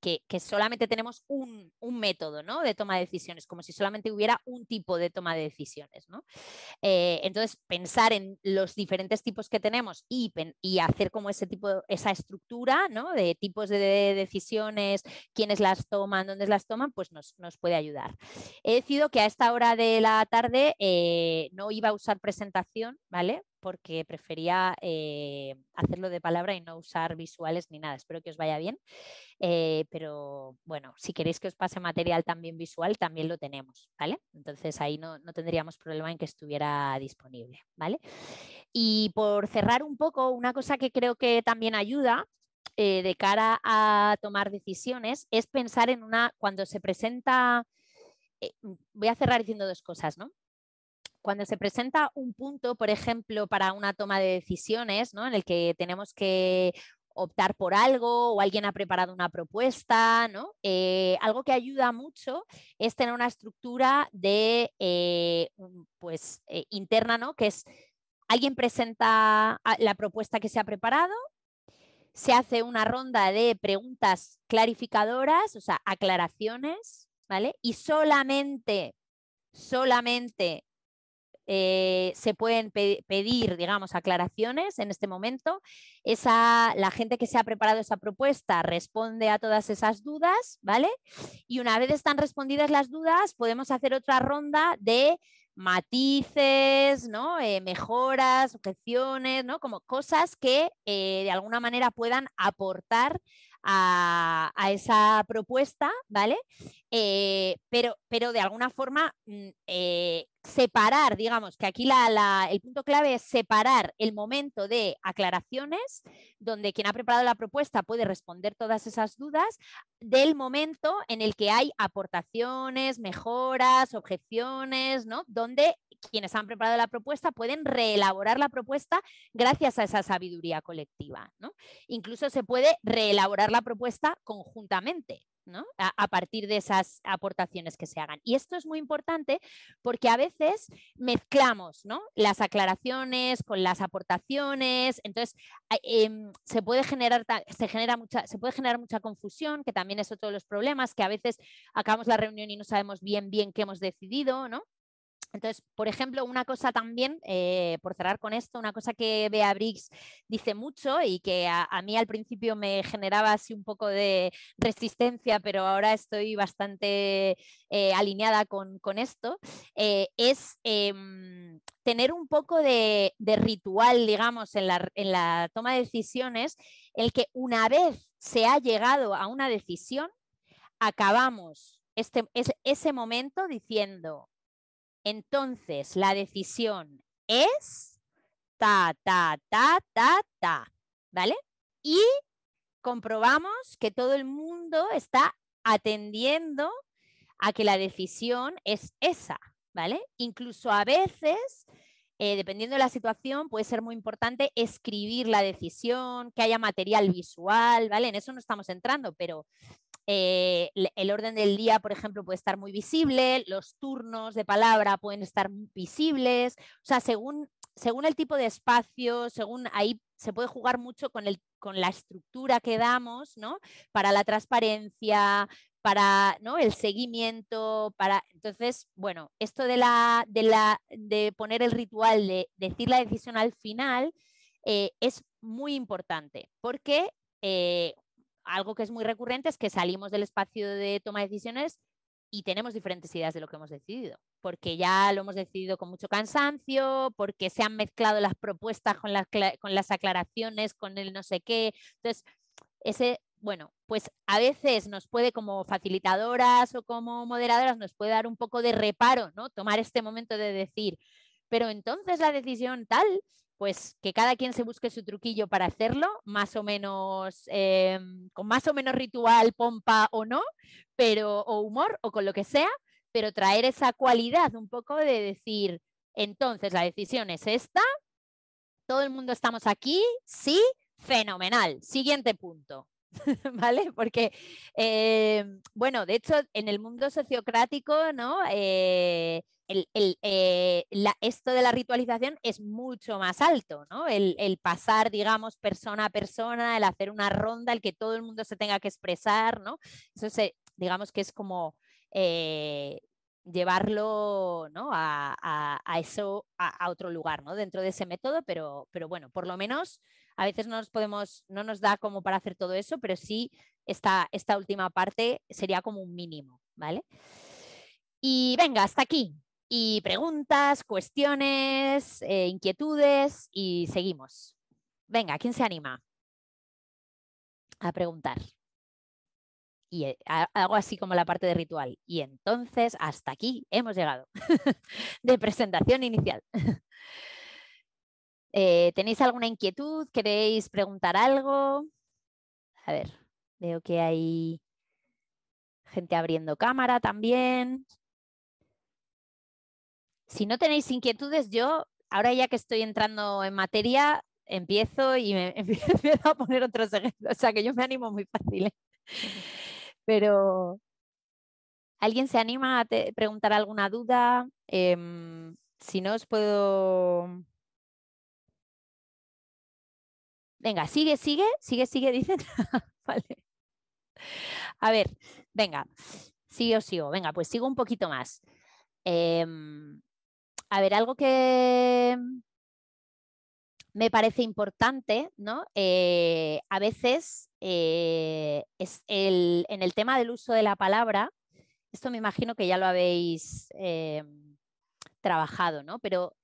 que, solamente tenemos un, método ¿no? de toma de decisiones, como si solamente hubiera un tipo de toma de decisiones. ¿no? Eh, entonces, pensar en los diferentes tipos que tenemos y, hacer como ese tipo, esa estructura ¿no? de tipos de, decisiones, quiénes las toman, dónde las toman, pues nos, puede ayudar. He decidido que a esta hora de la tarde eh, no iba a usar presentación, ¿vale? Porque prefería eh, hacerlo de palabra y no usar visuales ni nada. Espero que os vaya bien. Eh, pero bueno, si queréis que os pase material también visual, también lo tenemos, ¿vale? Entonces ahí no, tendríamos problema en que estuviera disponible, ¿vale? Y por cerrar un poco, una cosa que creo que también ayuda eh, de cara a tomar decisiones es pensar en una, cuando se presenta, voy a cerrar diciendo dos cosas, ¿no? Cuando se presenta un punto, por ejemplo, para una toma de decisiones, ¿no? en el que tenemos que optar por algo o alguien ha preparado una propuesta, ¿no? Eh, algo que ayuda mucho es tener una estructura de, eh, pues, eh, interna, ¿no? Que es, alguien presenta la propuesta que se ha preparado, se hace una ronda de preguntas clarificadoras, o sea, aclaraciones, ¿vale? Y solamente, solamente eh, se pueden pedir, digamos, aclaraciones en este momento. Esa, la gente que se ha preparado esa propuesta responde a todas esas dudas, ¿vale? Y una vez están respondidas las dudas, podemos hacer otra ronda de matices, ¿no? Eh, mejoras, objeciones, ¿no? Como cosas que eh, de alguna manera puedan aportar a, esa propuesta, ¿vale? pero, pero de alguna forma mm, separar, digamos, que aquí el punto clave es separar el momento de aclaraciones, donde quien ha preparado la propuesta puede responder todas esas dudas, del momento en el que hay aportaciones, mejoras, objeciones, ¿no? Donde quienes han preparado la propuesta pueden reelaborar la propuesta gracias a esa sabiduría colectiva, ¿no? Incluso se puede reelaborar la propuesta conjuntamente, a, partir de esas aportaciones que se hagan. Y esto es muy importante porque a veces mezclamos las aclaraciones con las aportaciones, entonces em, se, puede generar, se, genera mucha, se puede generar mucha confusión, que también es otro de los problemas, que a veces acabamos la reunión y no sabemos bien bien qué hemos decidido, ¿no? Entonces, por ejemplo, una cosa también, eh, por cerrar con esto, una cosa que Bea Briggs dice mucho y que a, mí al principio me generaba así un poco de resistencia, pero ahora estoy bastante eh, alineada con, esto, eh, es em, tener un poco de, ritual, digamos, en la, toma de decisiones, el que una vez se ha llegado a una decisión, acabamos este, ese momento diciendo, entonces, la decisión es ta, ta, ta, ta, ta, ¿vale? Y comprobamos que todo el mundo está atendiendo a que la decisión es esa, ¿vale? Incluso a veces, eh, dependiendo de la situación, puede ser muy importante escribir la decisión, que haya material visual, ¿vale? En eso no estamos entrando, pero eh, el orden del día, por ejemplo, puede estar muy visible, los turnos de palabra pueden estar visibles, o sea, según, según el tipo de espacio, según ahí se puede jugar mucho con, el, con la estructura que damos, ¿no? Para la transparencia, para ¿no? el seguimiento, para. Entonces, bueno, esto de la, de la, de poner el ritual, de decir la decisión al final, eh, es muy importante, porque eh, algo que es muy recurrente es que salimos del espacio de toma de decisiones y tenemos diferentes ideas de lo que hemos decidido, porque ya lo hemos decidido con mucho cansancio, porque se han mezclado las propuestas con las, con las aclaraciones, con el no sé qué. Entonces, ese, bueno, pues a veces nos puede como facilitadoras o como moderadoras nos puede dar un poco de reparo, ¿no? Tomar este momento de decir, pero entonces la decisión tal, pues que cada quien se busque su truquillo para hacerlo, más o menos, em, con más o menos ritual, pompa o no, pero, o humor o con lo que sea, pero traer esa cualidad un poco de decir, entonces la decisión es esta, todo el mundo estamos aquí, sí, fenomenal. Siguiente punto. [laughs] ¿Vale? Porque, em, bueno, de hecho, en el mundo sociocrático, ¿no? Eh, eh, esto de la ritualización es mucho más alto, ¿no? El, pasar, digamos, persona a persona, el hacer una ronda, el que todo el mundo se tenga que expresar, ¿no? Eso se, digamos que es como eh, llevarlo ¿no? a, eso, a, otro lugar, ¿no? Dentro de ese método, pero, pero bueno, por lo menos a veces no nos podemos, no nos da como para hacer todo eso, pero sí esta, esta última parte sería como un mínimo, ¿vale? Y venga, hasta aquí. Y preguntas, cuestiones, eh, inquietudes y seguimos. Venga, ¿quién se anima a preguntar? Y eh, hago así como la parte de ritual. Y entonces, hasta aquí hemos llegado [laughs] de presentación inicial. [laughs] Eh, ¿Tenéis alguna inquietud? ¿Queréis preguntar algo? A ver, veo que hay gente abriendo cámara también. Si no tenéis inquietudes, yo, ahora ya que estoy entrando en materia, empiezo y me [laughs] empiezo a poner otros ejemplos. O sea que yo me animo muy fácil. ¿eh? Pero, ¿alguien se anima a preguntar alguna duda? Em, si no, os puedo... Venga, sigue, sigue, sigue, sigue, dicen. [laughs] vale. A ver, venga, sigue o sigo. Venga, pues sigo un poquito más. Em, a ver, algo que me parece importante, ¿no? Eh, a veces eh, es el, en el tema del uso de la palabra, esto me imagino que ya lo habéis eh, trabajado, ¿no? Pero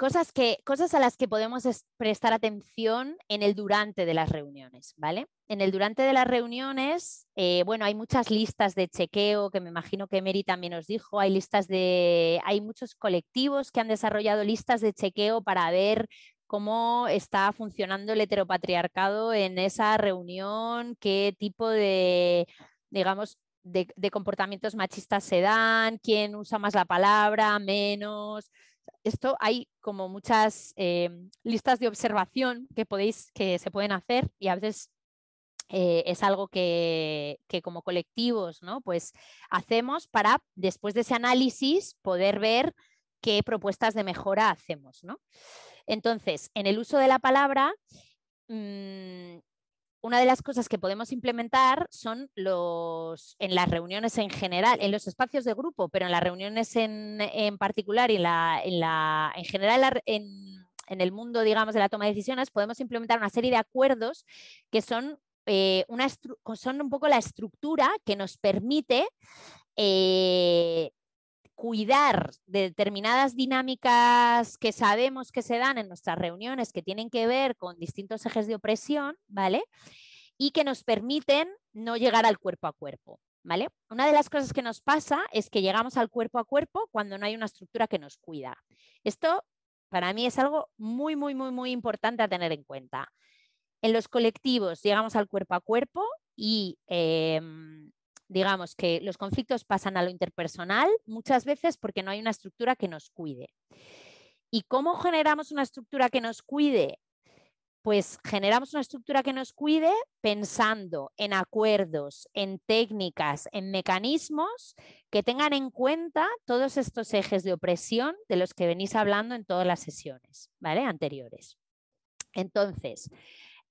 cosas, que, cosas a las que podemos prestar atención en el durante de las reuniones, ¿vale? En el durante de las reuniones, eh, bueno, hay muchas listas de chequeo que me imagino que Mary también os dijo, hay listas de, hay muchos colectivos que han desarrollado listas de chequeo para ver cómo está funcionando el heteropatriarcado en esa reunión, qué tipo de, digamos, de, de comportamientos machistas se dan, quién usa más la palabra, menos, esto hay como muchas eh, listas de observación que podéis, que se pueden hacer y a veces eh, es algo que, como colectivos ¿no? pues hacemos para después de ese análisis poder ver qué propuestas de mejora hacemos. ¿no? Entonces, en el uso de la palabra, mm, una de las cosas que podemos implementar son los, en las reuniones en general, en los espacios de grupo, pero en las reuniones en, particular y en, la, en, la, en general en, el mundo, digamos, de la toma de decisiones, podemos implementar una serie de acuerdos que son, eh, una son un poco la estructura que nos permite eh, cuidar de determinadas dinámicas que sabemos que se dan en nuestras reuniones que tienen que ver con distintos ejes de opresión, ¿vale? Y que nos permiten no llegar al cuerpo a cuerpo, ¿vale? Una de las cosas que nos pasa es que llegamos al cuerpo a cuerpo cuando no hay una estructura que nos cuida. Esto para mí es algo muy, muy, muy, muy importante a tener en cuenta. En los colectivos llegamos al cuerpo a cuerpo y em, digamos que los conflictos pasan a lo interpersonal muchas veces porque no hay una estructura que nos cuide. ¿Y cómo generamos una estructura que nos cuide? Pues generamos una estructura que nos cuide pensando en acuerdos, en técnicas, en mecanismos que tengan en cuenta todos estos ejes de opresión de los que venís hablando en todas las sesiones ¿vale? anteriores. Entonces,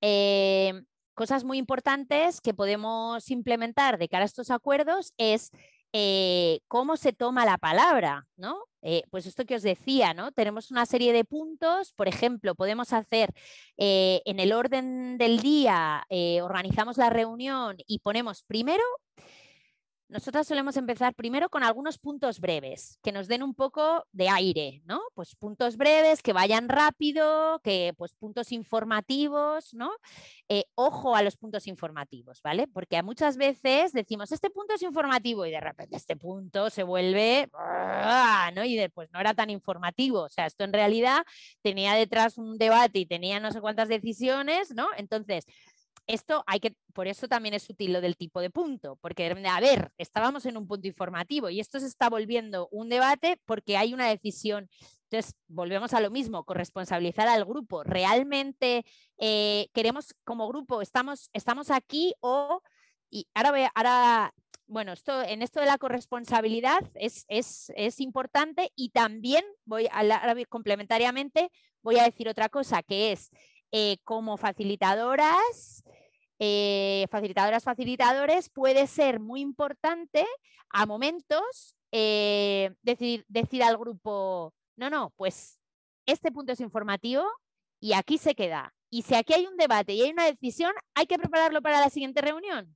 eh, cosas muy importantes que podemos implementar de cara a estos acuerdos es eh, cómo se toma la palabra, ¿no? Eh, pues esto que os decía, ¿no? Tenemos una serie de puntos, por ejemplo, podemos hacer eh, en el orden del día, organizamos la reunión y ponemos primero nosotras solemos empezar primero con algunos puntos breves, que nos den un poco de aire, ¿no? Pues puntos breves, que vayan rápido, que pues puntos informativos, ¿no? Eh, ojo a los puntos informativos, ¿vale? Porque muchas veces decimos, este punto es informativo y de repente este punto se vuelve, ¿no? Y después no era tan informativo, o sea, esto en realidad tenía detrás un debate y tenía no sé cuántas decisiones, ¿no? Entonces, esto hay que, por eso también es útil lo del tipo de punto, porque a ver, estábamos en un punto informativo y esto se está volviendo un debate porque hay una decisión. Entonces, volvemos a lo mismo, corresponsabilizar al grupo. ¿Realmente eh, queremos como grupo, estamos, estamos aquí o, y ahora, voy, ahora bueno, esto, en esto de la corresponsabilidad es, es, importante y también voy a, complementariamente voy a decir otra cosa que es eh, como facilitadoras, eh, facilitadoras, facilitadores, puede ser muy importante a momentos eh, decir, decir al grupo, no, no, pues este punto es informativo y aquí se queda. Y si aquí hay un debate y hay una decisión, hay que prepararlo para la siguiente reunión.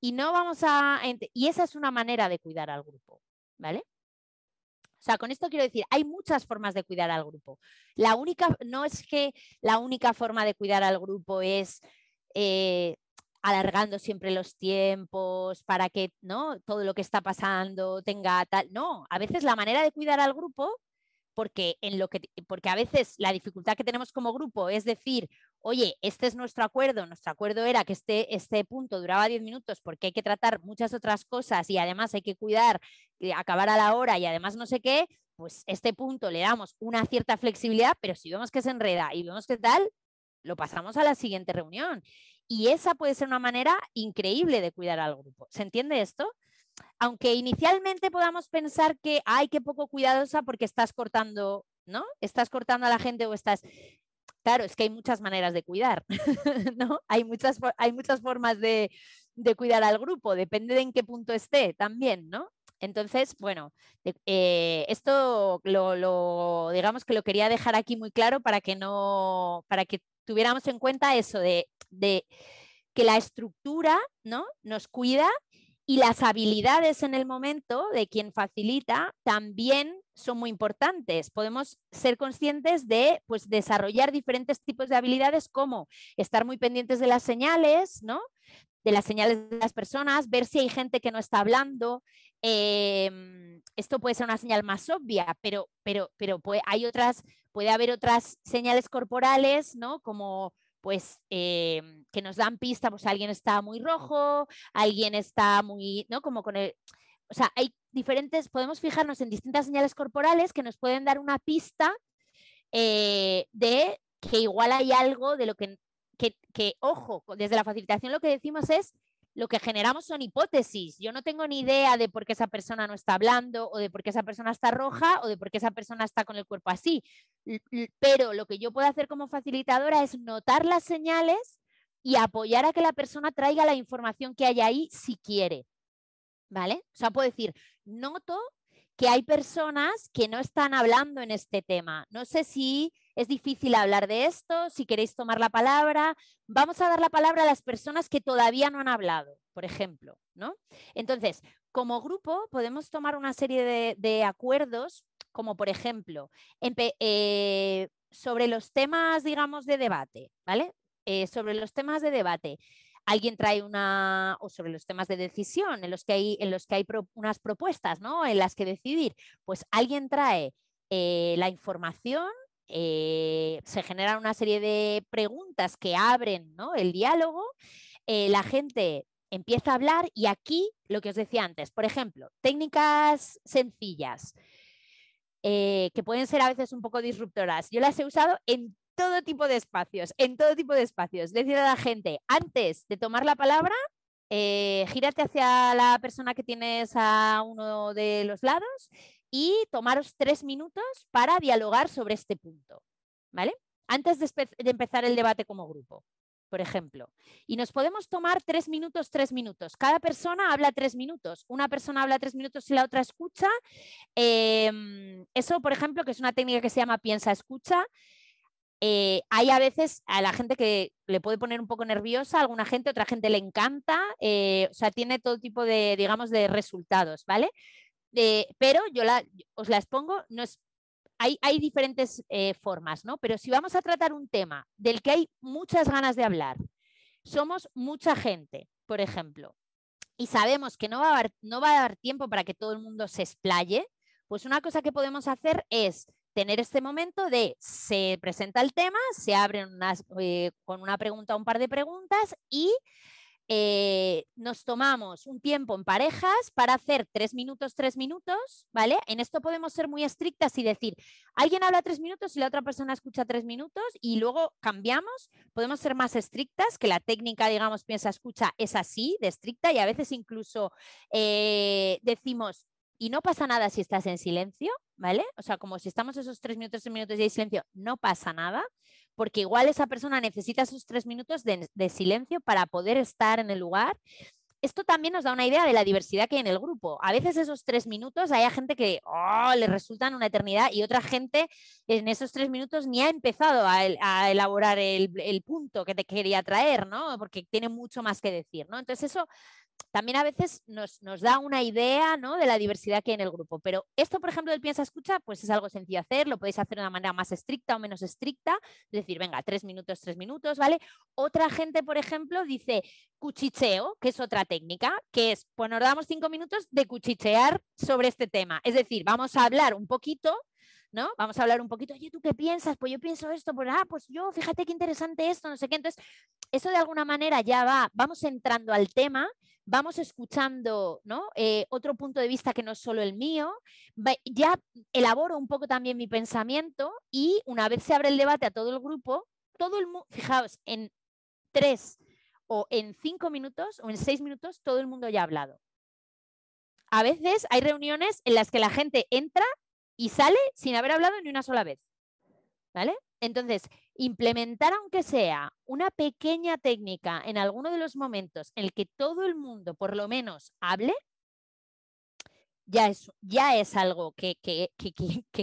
Y no vamos a... Y esa es una manera de cuidar al grupo, ¿vale? O sea, con esto quiero decir, hay muchas formas de cuidar al grupo. La única, no es que la única forma de cuidar al grupo es eh, alargando siempre los tiempos para que ¿no? todo lo que está pasando tenga tal. No, a veces la manera de cuidar al grupo porque, en lo que, porque a veces la dificultad que tenemos como grupo es decir, oye, este es nuestro acuerdo, nuestro acuerdo era que este, este punto duraba 10 minutos porque hay que tratar muchas otras cosas y además hay que cuidar, eh, acabar a la hora y además no sé qué, pues este punto le damos una cierta flexibilidad, pero si vemos que se enreda y vemos que tal, lo pasamos a la siguiente reunión. Y esa puede ser una manera increíble de cuidar al grupo. ¿Se entiende esto? aunque inicialmente podamos pensar que, hay que poco cuidadosa porque estás cortando, ¿no? Estás cortando a la gente o estás... Claro, es que hay muchas maneras de cuidar, [laughs] ¿no? Hay muchas, hay muchas formas de, cuidar al grupo, depende de en qué punto esté también, ¿no? Entonces, bueno, eh, esto lo, digamos que lo quería dejar aquí muy claro para que no, para que tuviéramos en cuenta eso de, que la estructura ¿no? nos cuida y las habilidades en el momento de quien facilita también son muy importantes. Podemos ser conscientes de pues, desarrollar diferentes tipos de habilidades como estar muy pendientes de las señales, ¿no? De las señales de las personas, ver si hay gente que no está hablando. Em, esto puede ser una señal más obvia, pero, pero, pero puede, hay otras, puede haber otras señales corporales, ¿no? Como pues em, que nos dan pista, pues alguien está muy rojo, alguien está muy, ¿no? Como con el, o sea, hay diferentes, podemos fijarnos en distintas señales corporales que nos pueden dar una pista eh, de que igual hay algo de lo que, que, ojo, desde la facilitación lo que decimos es lo que generamos son hipótesis. Yo no tengo ni idea de por qué esa persona no está hablando o de por qué esa persona está roja o de por qué esa persona está con el cuerpo así. Pero lo que yo puedo hacer como facilitadora es notar las señales y apoyar a que la persona traiga la información que hay ahí si quiere. ¿Vale? O sea, puedo decir, noto que hay personas que no están hablando en este tema. No sé si es difícil hablar de esto, si queréis tomar la palabra, vamos a dar la palabra a las personas que todavía no han hablado, por ejemplo, ¿no? Entonces, como grupo podemos tomar una serie de, acuerdos, como por ejemplo, eh, sobre los temas, digamos, de debate, ¿vale? Eh, sobre los temas de debate alguien trae una, o sobre los temas de decisión en los que hay, en los que hay unas propuestas, ¿no? En las que decidir, pues alguien trae eh, la información eh, se generan una serie de preguntas que abren el diálogo, eh, la gente empieza a hablar y aquí lo que os decía antes, por ejemplo, técnicas sencillas eh, que pueden ser a veces un poco disruptoras. Yo las he usado en todo tipo de espacios, en todo tipo de espacios. Decir a la gente, antes de tomar la palabra, gírate hacia la persona que tienes a uno de los lados y tomaros tres minutos para dialogar sobre este punto, ¿vale? Antes de, empezar el debate como grupo, por ejemplo. Y nos podemos tomar tres minutos, tres minutos. Cada persona habla tres minutos. Una persona habla tres minutos y la otra escucha. Em, eso, por ejemplo, que es una técnica que se llama piensa-escucha. Eh, hay a veces a la gente que le puede poner un poco nerviosa, alguna gente, otra gente le encanta, eh, o sea, tiene todo tipo de, digamos, de resultados, ¿vale? Pero yo os las pongo, hay, hay, diferentes eh, formas, ¿no? Pero si vamos a tratar un tema del que hay muchas ganas de hablar, somos mucha gente, por ejemplo, y sabemos que no va, a dar, no va a dar tiempo para que todo el mundo se explaye, pues una cosa que podemos hacer es tener este momento de se presenta el tema, se abren unas, eh, con una pregunta o un par de preguntas y eh, nos tomamos un tiempo en parejas para hacer tres minutos, tres minutos, ¿vale? En esto podemos ser muy estrictas y decir, alguien habla tres minutos y la otra persona escucha tres minutos y luego cambiamos. Podemos ser más estrictas, que la técnica, digamos, piensa, escucha, es así, de estricta y a veces incluso eh, decimos, y no pasa nada si estás en silencio, ¿vale? O sea, como si estamos esos tres minutos, tres minutos y hay silencio, no pasa nada porque igual esa persona necesita esos tres minutos de, silencio para poder estar en el lugar esto también nos da una idea de la diversidad que hay en el grupo. A veces esos tres minutos hay gente que oh, le resultan una eternidad y otra gente en esos tres minutos ni ha empezado a, elaborar el, el, punto que te quería traer, ¿no? Porque tiene mucho más que decir, ¿no? Entonces eso también a veces nos, da una idea ¿no? de la diversidad que hay en el grupo. Pero esto, por ejemplo, del piensa escucha, pues es algo sencillo hacer, lo podéis hacer de una manera más estricta o menos estricta, es decir, venga, tres minutos, tres minutos, ¿vale? Otra gente, por ejemplo, dice cuchicheo, que es otra técnica, que es, pues nos damos cinco minutos de cuchichear sobre este tema. Es decir, vamos a hablar un poquito ¿no? Vamos a hablar un poquito, oye, ¿tú qué piensas? Pues yo pienso esto, pues, ah, pues yo, fíjate qué interesante esto, no sé qué. Entonces, eso de alguna manera ya va, vamos entrando al tema vamos escuchando ¿no? Eh, otro punto de vista que no es solo el mío, ya elaboro un poco también mi pensamiento y una vez se abre el debate a todo el grupo, todo el mundo, fijaos, en tres o en cinco minutos o en seis minutos todo el mundo ya ha hablado. A veces hay reuniones en las que la gente entra y sale sin haber hablado ni una sola vez. ¿Vale? Entonces, implementar aunque sea una pequeña técnica en alguno de los momentos en el que todo el mundo por lo menos hable, ya es, ya es algo que,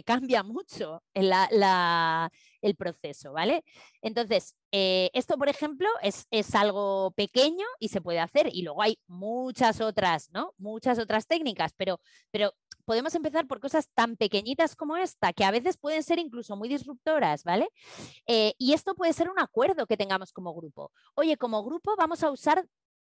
cambia mucho el proceso, ¿vale? Entonces, eh, esto, por ejemplo, es, es, algo pequeño y se puede hacer. Y luego hay muchas otras, ¿no? Muchas otras técnicas, pero, pero podemos empezar por cosas tan pequeñitas como esta, que a veces pueden ser incluso muy disruptoras, ¿vale? Eh, y esto puede ser un acuerdo que tengamos como grupo. Oye, como grupo vamos a usar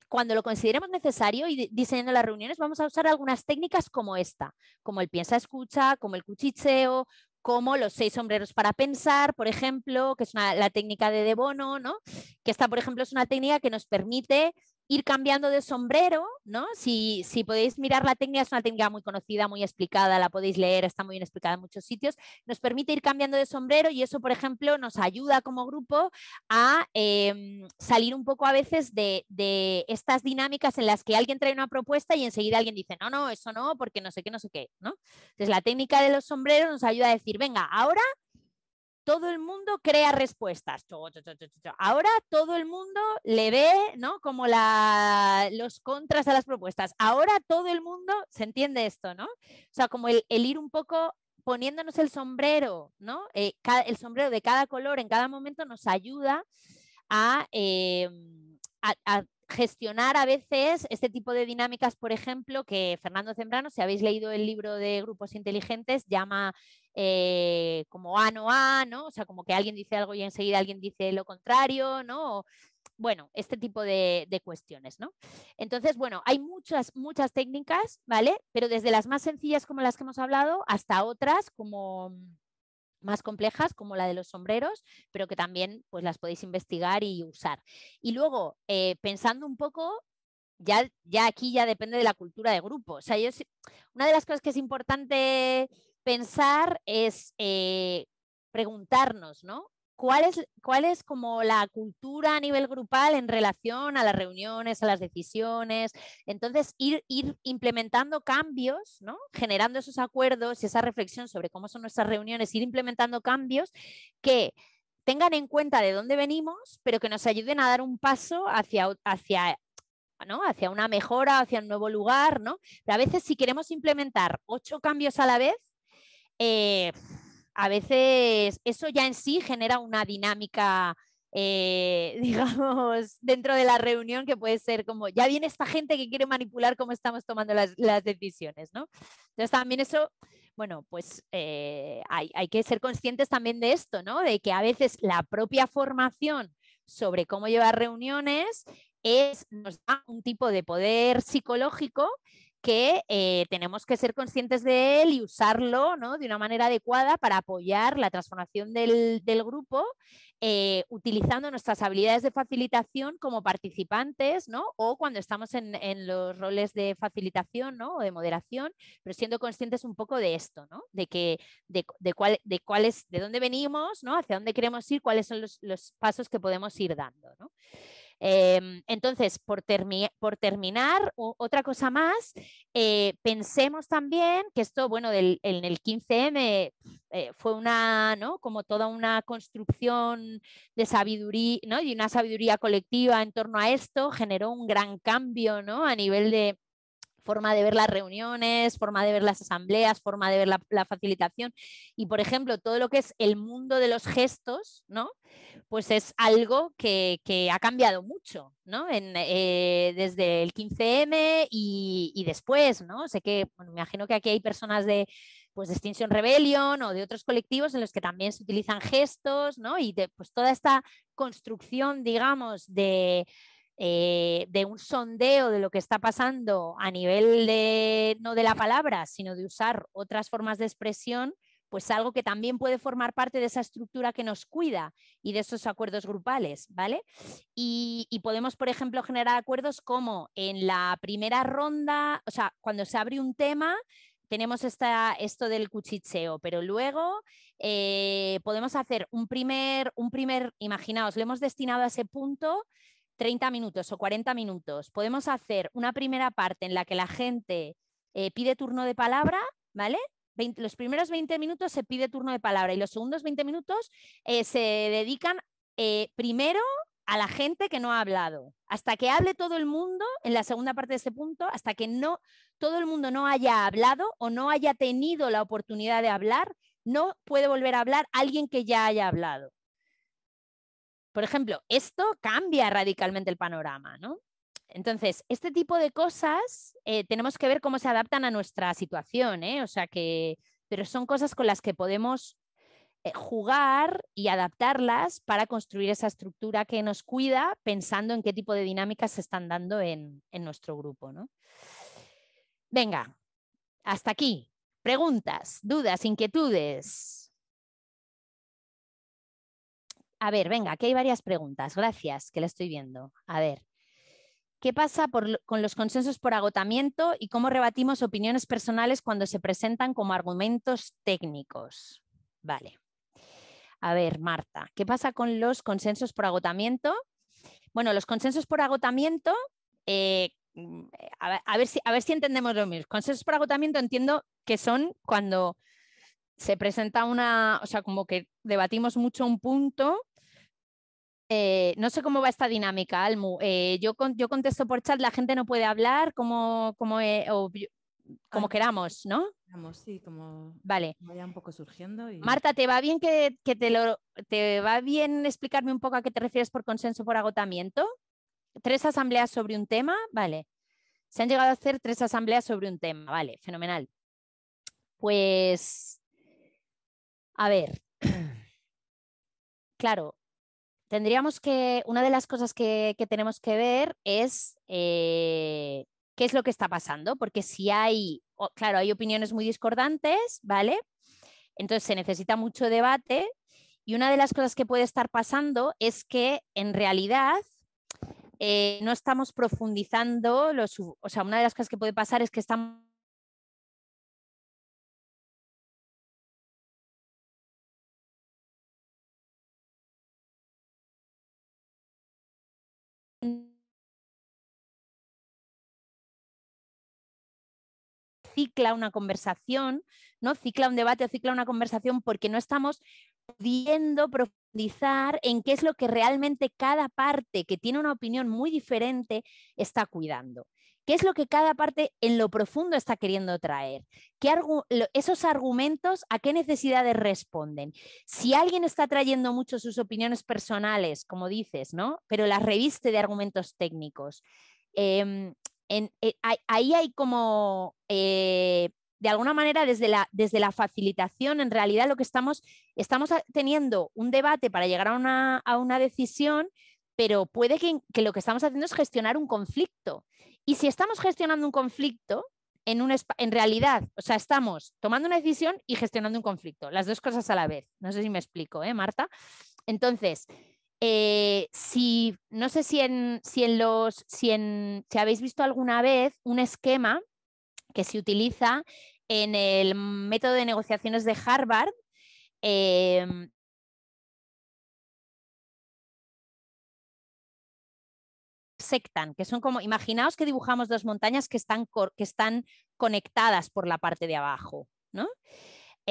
cuando lo consideremos necesario y diseñando las reuniones, vamos a usar algunas técnicas como esta, como el piensa escucha, como el cuchicheo, como los seis sombreros para pensar, por ejemplo, que es la técnica de De Bono, ¿no? Que esta, por ejemplo, es una técnica que nos permite ir cambiando de sombrero, ¿no? Si, si, podéis mirar la técnica, es una técnica muy conocida, muy explicada, la podéis leer, está muy bien explicada en muchos sitios, nos permite ir cambiando de sombrero y eso, por ejemplo, nos ayuda como grupo a em, salir un poco a veces de, de, estas dinámicas en las que alguien trae una propuesta y enseguida alguien dice, no, no, eso no, porque no sé qué, no sé qué, ¿no? Entonces, la técnica de los sombreros nos ayuda a decir, venga, ahora todo el mundo crea respuestas. Ahora todo el mundo le ve, ¿no? Como los contras a las propuestas. Ahora todo el mundo se entiende esto, ¿no? O sea, como el, ir un poco poniéndonos el sombrero, ¿no? Eh, el sombrero de cada color en cada momento nos ayuda a, em, a, gestionar a veces este tipo de dinámicas, por ejemplo, que Fernando Zembrano, si habéis leído el libro de grupos inteligentes, llama eh, como A no A, ¿no? O sea, como que alguien dice algo y enseguida alguien dice lo contrario, ¿no? bueno, este tipo de, cuestiones, ¿no? Entonces, bueno, hay muchas, muchas técnicas, ¿vale? Pero desde las más sencillas como las que hemos hablado hasta otras como más complejas como la de los sombreros, pero que también pues las podéis investigar y usar. Y luego, eh, pensando un poco, ya, ya aquí ya depende de la cultura de grupo. O sea, yo, una de las cosas que es importante pensar es eh, preguntarnos, ¿no? ¿Cuál es, ¿Cuál es como la cultura a nivel grupal en relación a las reuniones, a las decisiones? Entonces, ir, ir implementando cambios, ¿no? generando esos acuerdos y esa reflexión sobre cómo son nuestras reuniones, ir implementando cambios que tengan en cuenta de dónde venimos, pero que nos ayuden a dar un paso hacia, hacia ¿no? hacia una mejora, hacia un nuevo lugar, ¿no? Pero a veces si queremos implementar ocho cambios a la vez, eh, a veces eso ya en sí genera una dinámica, eh, [laughs] digamos, dentro de la reunión que puede ser como, ya viene esta gente que quiere manipular cómo estamos tomando las, decisiones, ¿no? Entonces también eso, bueno, pues eh, hay, hay que ser conscientes también de esto, ¿no? De que a veces la propia formación sobre cómo llevar reuniones es, nos da un tipo de poder psicológico que eh, tenemos que ser conscientes de él y usarlo ¿no? de una manera adecuada para apoyar la transformación del, grupo eh, utilizando nuestras habilidades de facilitación como participantes, ¿no? O cuando estamos en, los roles de facilitación, ¿no? O de moderación, pero siendo conscientes un poco de esto, ¿no? De que, de, cuál, de cuál de dónde venimos, ¿no? Hacia dónde queremos ir, cuáles son los, los pasos que podemos ir dando, ¿no? Em, entonces, por, terminar, otra cosa más, eh, pensemos también que esto, bueno, en el 15M eh, fue una, ¿no? Como toda una construcción de sabiduría, ¿no? Y una sabiduría colectiva en torno a esto, generó un gran cambio, ¿no? A nivel de forma de ver las reuniones, forma de ver las asambleas, forma de ver la, facilitación. Y, por ejemplo, todo lo que es el mundo de los gestos, ¿no? pues es algo que, ha cambiado mucho, ¿no? Eh, desde el 15M y, después, ¿no? Sé que, me imagino que aquí hay personas de, pues, Extinction Rebellion o de otros colectivos en los que también se utilizan gestos, ¿no? Y pues toda esta construcción, digamos, de, eh, de un sondeo de lo que está pasando a nivel de, no de la palabra, sino de usar otras formas de expresión, pues algo que también puede formar parte de esa estructura que nos cuida y de esos acuerdos grupales, ¿vale? Y, podemos, por ejemplo, generar acuerdos como en la primera ronda, o sea, cuando se abre un tema, tenemos esta, esto del cuchicheo, pero luego eh, podemos hacer un primer, un primer, imaginaos, le hemos destinado a ese punto 30 minutos o 40 minutos. Podemos hacer una primera parte en la que la gente eh, pide turno de palabra, ¿vale? los primeros 20 minutos se pide turno de palabra y los segundos 20 minutos eh, se dedican eh, primero a la gente que no ha hablado. Hasta que hable todo el mundo, en la segunda parte de este punto, hasta que no todo el mundo no haya hablado o no haya tenido la oportunidad de hablar, no puede volver a hablar alguien que ya haya hablado. Por ejemplo, esto cambia radicalmente el panorama, ¿no? Entonces, este tipo de cosas eh, tenemos que ver cómo se adaptan a nuestra situación, ¿eh? O sea que, pero son cosas con las que podemos eh, jugar y adaptarlas para construir esa estructura que nos cuida pensando en qué tipo de dinámicas se están dando en, en nuestro grupo, ¿no? Venga, hasta aquí. Preguntas, dudas, inquietudes. A ver, venga, aquí hay varias preguntas. Gracias, que la estoy viendo. A ver. ¿Qué pasa con los consensos por agotamiento y cómo rebatimos opiniones personales cuando se presentan como argumentos técnicos? Vale. A ver, Marta, ¿qué pasa con los consensos por agotamiento? Bueno, los consensos por agotamiento, eh, a, ver, si, a ver si entendemos lo mismo. Consensos por agotamiento entiendo que son cuando se presenta una, o sea, como que debatimos mucho un punto eh, no sé cómo va esta dinámica, Almu. Eh, yo, yo contesto por chat, la gente no puede hablar como, como, eh, como queramos, ¿no? Sí, como vale. vaya un poco surgiendo. Marta, ¿te va bien que, te lo te va bien explicarme un poco a qué te refieres por consenso por agotamiento? Tres asambleas sobre un tema, vale. Se han llegado a hacer tres asambleas sobre un tema, vale, fenomenal. Pues, a ver, [clears throat] claro, tendríamos que, una de las cosas que, tenemos que ver es eh, qué es lo que está pasando, porque si hay, claro, hay opiniones muy discordantes, ¿vale? Entonces se necesita mucho debate y una de las cosas que puede estar pasando es que en realidad eh, no estamos profundizando, los, o sea, una de las cosas que puede pasar es que estamos cicla una conversación, ¿no? Cicla un debate o cicla una conversación porque no estamos pudiendo profundizar en qué es lo que realmente cada parte que tiene una opinión muy diferente está cuidando. ¿Qué es lo que cada parte en lo profundo está queriendo traer? ¿Qué esos argumentos a qué necesidades responden? Si alguien está trayendo mucho sus opiniones personales, como dices, ¿no? Pero las reviste de argumentos técnicos. Eh, ahí hay como, eh, de alguna manera, desde la, desde la facilitación, en realidad lo que estamos, estamos teniendo un debate para llegar a una, a una decisión, pero puede que, que, lo que estamos haciendo es gestionar un conflicto. Y si estamos gestionando un conflicto, en, un, en realidad, o sea, estamos tomando una decisión y gestionando un conflicto, las dos cosas a la vez. No sé si me explico, ¿eh, Marta? Entonces, eh, si no sé si en, si en los si, en, si habéis visto alguna vez un esquema que se utiliza en el método de negociaciones de Harvard. Em, sectan, que son como, imaginaos que dibujamos dos montañas que están, que están conectadas por la parte de abajo, ¿no?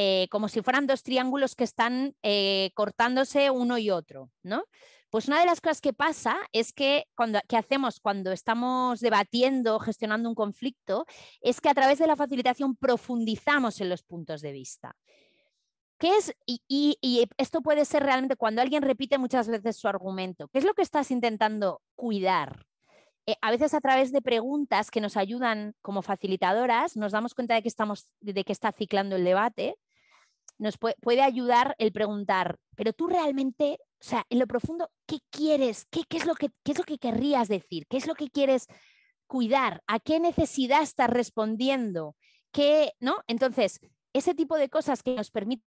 Eh, como si fueran dos triángulos que están eh, cortándose uno y otro, ¿no? Pues una de las cosas que pasa es que cuando que hacemos cuando estamos debatiendo, gestionando un conflicto, es que a través de la facilitación profundizamos en los puntos de vista. ¿Qué es? Y, esto puede ser realmente cuando alguien repite muchas veces su argumento. ¿Qué es lo que estás intentando cuidar? Eh, a veces a través de preguntas que nos ayudan como facilitadoras, nos damos cuenta de que, estamos, de que está ciclando el debate. Nos puede ayudar el preguntar, pero tú realmente o sea, en lo profundo, ¿qué quieres? ¿Qué, es lo que, es lo que querrías decir? ¿Qué es lo que quieres cuidar? ¿A qué necesidad estás respondiendo? ¿Qué, ¿no? Entonces, ese tipo de cosas que nos permiten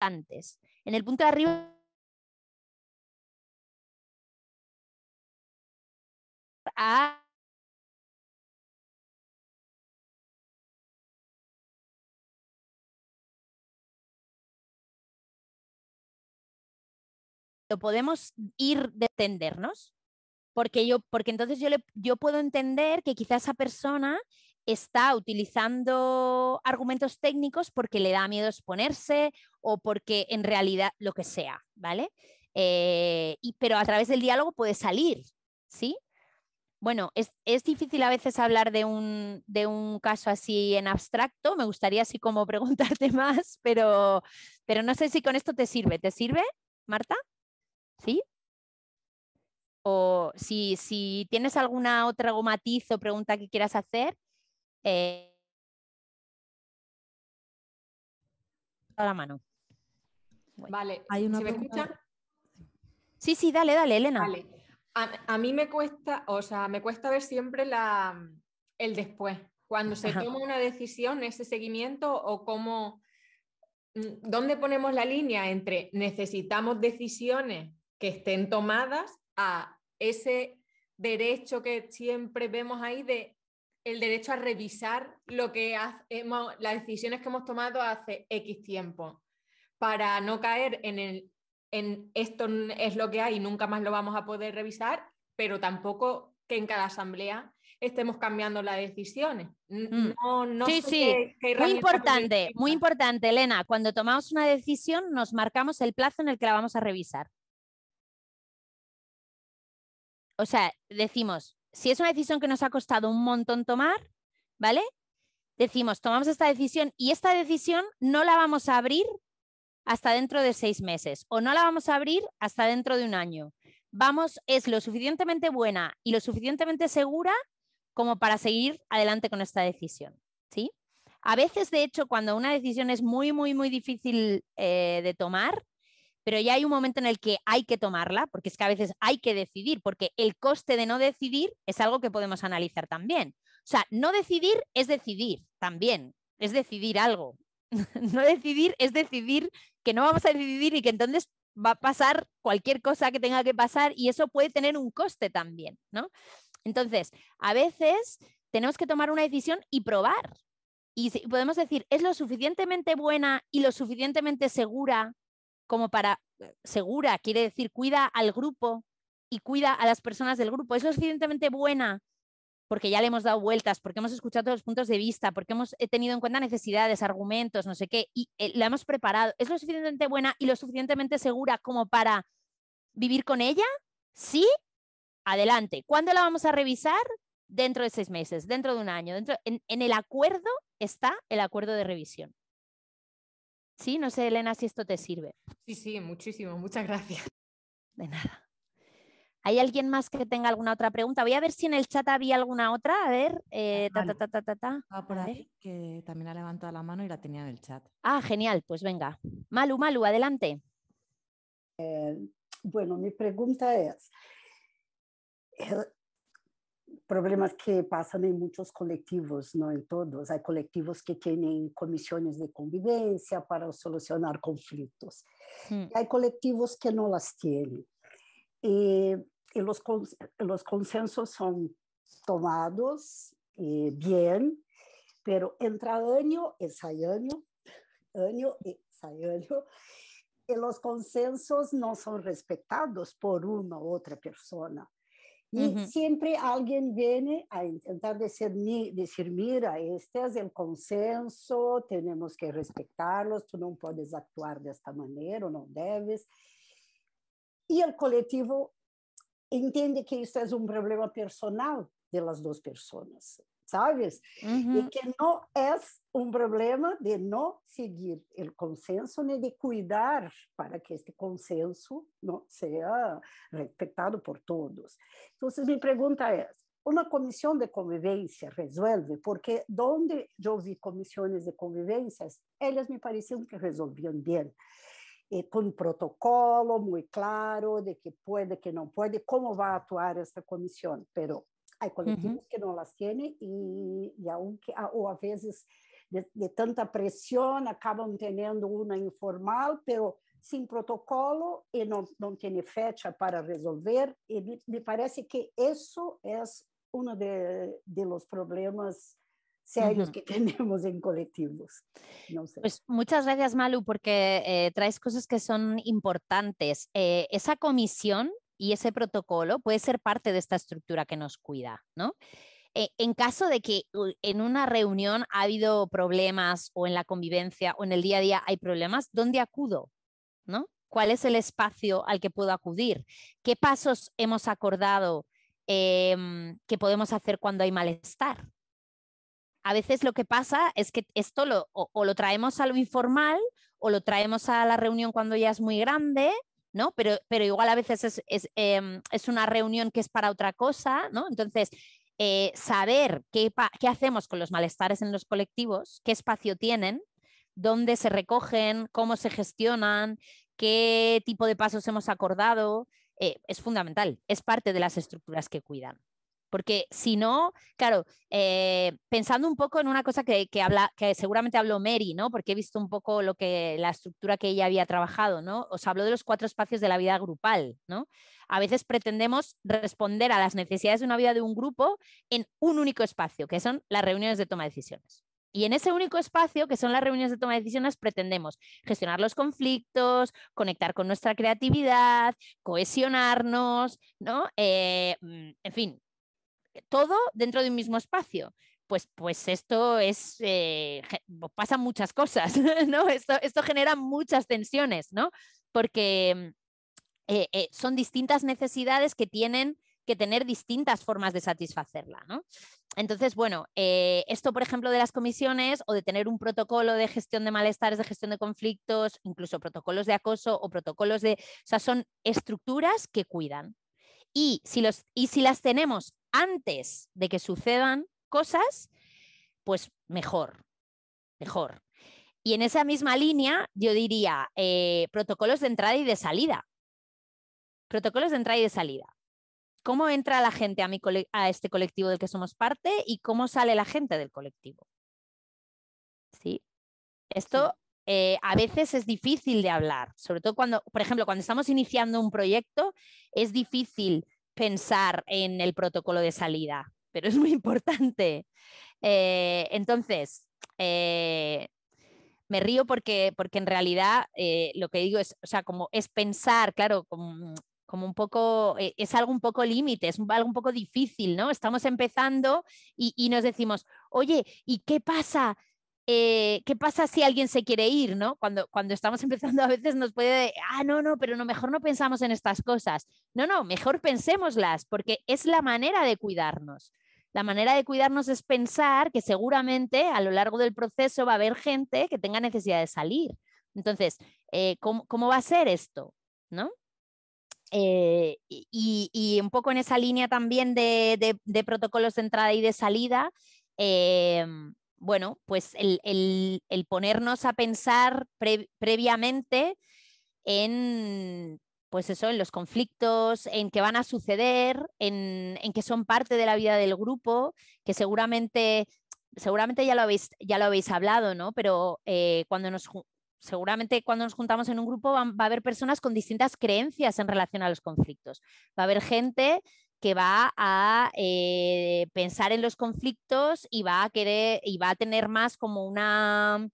antes. En el punto de arriba a podemos ir de porque, yo, porque entonces yo, yo puedo entender que quizá esa persona está utilizando argumentos técnicos porque le da miedo exponerse o porque en realidad lo que sea, ¿vale? Eh, y, pero a través del diálogo puede salir, ¿sí? Bueno, es, difícil a veces hablar de un, de un, caso así en abstracto, me gustaría así como [laughs] preguntarte más, pero, pero no sé si con esto te sirve. ¿Te sirve, Marta? ¿Sí? O si, si tienes alguna otra matiz o pregunta que quieras hacer. Eh... A la mano. Vale, ¿Hay una ¿se me escucha? Sí, sí, dale, dale, Elena. Vale. A, mí me cuesta, o sea, me cuesta ver siempre la, el después. Cuando se toma una decisión, ese seguimiento o cómo, mm, ¿dónde ponemos la línea entre necesitamos decisiones que estén tomadas a ese derecho que siempre vemos ahí de el derecho a revisar lo que hemos, las decisiones que hemos tomado hace X tiempo, para no caer en, el, en esto es lo que hay y nunca más lo vamos a poder revisar, pero tampoco que en cada asamblea estemos cambiando las decisiones. Mm. sí, sí, muy importante, muy importante, Elena. Cuando tomamos una decisión, nos marcamos el plazo en el que la vamos a revisar o sea, decimos, si es una decisión que nos ha costado un montón tomar, ¿vale? Decimos, tomamos esta decisión y esta decisión no la vamos a abrir hasta dentro de seis meses o no la vamos a abrir hasta dentro de un año. Vamos, es lo suficientemente buena y lo suficientemente segura como para seguir adelante con esta decisión, ¿sí? A veces, de hecho, cuando una decisión es muy, muy, muy difícil eh, de tomar, pero ya hay un momento en el que hay que tomarla, porque es que a veces hay que decidir, porque el coste de no decidir es algo que podemos analizar también. O sea, no decidir es decidir también, es decidir algo. [laughs] no decidir es decidir que no vamos a decidir y que entonces va a pasar cualquier cosa que tenga que pasar y eso puede tener un coste también, ¿no? Entonces, a veces tenemos que tomar una decisión y probar. Y podemos decir, ¿es lo suficientemente buena y lo suficientemente segura como para eh, segura, quiere decir cuida al grupo y cuida a las personas del grupo. Es lo suficientemente buena porque ya le hemos dado vueltas, porque hemos escuchado todos los puntos de vista, porque hemos eh, tenido en cuenta necesidades, argumentos, no sé qué, y eh, la hemos preparado. ¿Es lo suficientemente buena y lo suficientemente segura como para vivir con ella? Sí, adelante. ¿Cuándo la vamos a revisar? Dentro de seis meses, dentro de un año. Dentro, en el acuerdo está el acuerdo de revisión. Sí, no sé, Elena, si esto te sirve. Sí, sí, muchísimo. Muchas gracias. De nada. ¿Hay alguien más que tenga alguna otra pregunta? Voy a ver si en el chat había alguna otra. A ver. Eh, ta, ta, ta, ta, ta, Ah, por ahí, que también ha levantado la mano y la tenía en el chat. Ah, genial. Pues venga. Malu, Malu, adelante. Eh, bueno, mi pregunta es, problemas que pasan en muchos colectivos, no en todos. Hay colectivos que tienen comisiones de convivencia para solucionar conflictos. Mm. Hay colectivos que no las tienen. Y, y los, los consensos son tomados eh, bien, pero entra año sale año, año sale año, y los consensos no son respetados por una u otra persona. Y siempre alguien viene a intentar decir, decir, mira, este es el consenso, tenemos que respetarlos, tú no puedes actuar de esta manera, no debes. Y el colectivo entiende que esto es un problema personal de las dos personas. ¿sabes? Y que no es un problema de no seguir el consenso ni de cuidar para que este consenso no sea respetado por todos. Entonces, mi pregunta es, una comisión de convivencia resuelve, porque donde yo vi comisiones de convivencia, ellas me parecían que resolvían bien. Eh, con un protocolo muy claro de que puede, que no puede, cómo va a actuar esta comisión, pero hay colectivos que no las tienen y, y aunque, o a veces de, de, tanta presión acaban teniendo una informal, pero sin protocolo y no, no tiene fecha para resolver. Y me, me parece que eso es uno de, de los problemas serios uh -huh. que [laughs] tenemos en colectivos. No sé. Pues muchas gracias, Malu, porque eh, traes cosas que son importantes. Eh, esa comisión y ese protocolo puede ser parte de esta estructura que nos cuida, ¿no? Eh, en caso de que en una reunión ha habido problemas o en la convivencia o en el día a día hay problemas, ¿dónde acudo? ¿No? ¿Cuál es el espacio al que puedo acudir? ¿Qué pasos hemos acordado eh, que podemos hacer cuando hay malestar? A veces lo que pasa es que esto lo, o, lo traemos a lo informal o lo traemos a la reunión cuando ya es muy grande ¿no? Pero, pero igual a veces es, es, eh, es, una reunión que es para otra cosa, ¿no? Entonces, eh, saber qué, qué, hacemos con los malestares en los colectivos, qué espacio tienen, dónde se recogen, cómo se gestionan, qué tipo de pasos hemos acordado, eh, es fundamental, es parte de las estructuras que cuidan. Porque si no, claro, eh, pensando un poco en una cosa que, que, habla, que seguramente habló Mary, ¿no? Porque he visto un poco lo que, la estructura que ella había trabajado, ¿no? Os habló de los cuatro espacios de la vida grupal, ¿no? A veces pretendemos responder a las necesidades de una vida de un grupo en un único espacio, que son las reuniones de toma de decisiones. Y en ese único espacio, que son las reuniones de toma de decisiones, pretendemos gestionar los conflictos, conectar con nuestra creatividad, cohesionarnos, ¿no? Eh, en fin, todo dentro de un mismo espacio. Pues, pues esto es, eh, pasan muchas cosas, [laughs] ¿no? Esto, esto genera muchas tensiones, ¿no? Porque eh, eh, son distintas necesidades que tienen que tener distintas formas de satisfacerla, ¿no? Entonces, bueno, esto, por ejemplo, de las comisiones o de tener un protocolo de gestión de malestares, de gestión de conflictos, incluso protocolos de acoso o protocolos de... O sea, son estructuras que cuidan. Y si, los, y si las tenemos antes de que sucedan cosas, pues mejor, mejor. Y en esa misma línea, yo diría eh, protocolos de entrada y de salida. Protocolos de entrada y de salida. ¿Cómo entra la gente a, mi a este colectivo del que somos parte y cómo sale la gente del colectivo? ¿Sí? Esto sí. Eh, a veces es difícil de hablar, sobre todo cuando, por ejemplo, cuando estamos iniciando un proyecto, es difícil pensar en el protocolo de salida, pero es muy [laughs] importante. Eh, entonces, eh, me río porque, porque en realidad eh, lo que digo es, o sea, como es pensar, claro, como, como un poco, es algo un poco límite, es algo un poco difícil, ¿no? Estamos empezando y, y nos decimos, oye, ¿y qué pasa? Eh, ¿qué pasa si alguien se quiere ir? ¿no? Cuando, cuando estamos [laughs] empezando a veces nos puede, ah, no, no, pero no, mejor no pensamos en estas cosas. No, no, mejor pensémoslas, porque es la manera de cuidarnos. La manera de cuidarnos es pensar que seguramente a lo largo del proceso va a haber gente que tenga necesidad de salir. Entonces, eh, ¿cómo, ¿cómo, va a ser esto? ¿No? Eh, y, un poco en esa línea también de, de, protocolos de entrada y de salida, eh, bueno, pues el, el, ponernos a pensar pre, previamente en pues eso, en los conflictos, en que van a suceder, en, que son parte de la vida del grupo, que seguramente, seguramente ya lo habéis, ya lo habéis hablado, ¿no? Pero eh, cuando nos seguramente cuando nos juntamos en un grupo va, a haber personas con distintas creencias en relación a los conflictos. Va a haber gente que va a eh, pensar en los conflictos y va a querer y va a tener más como una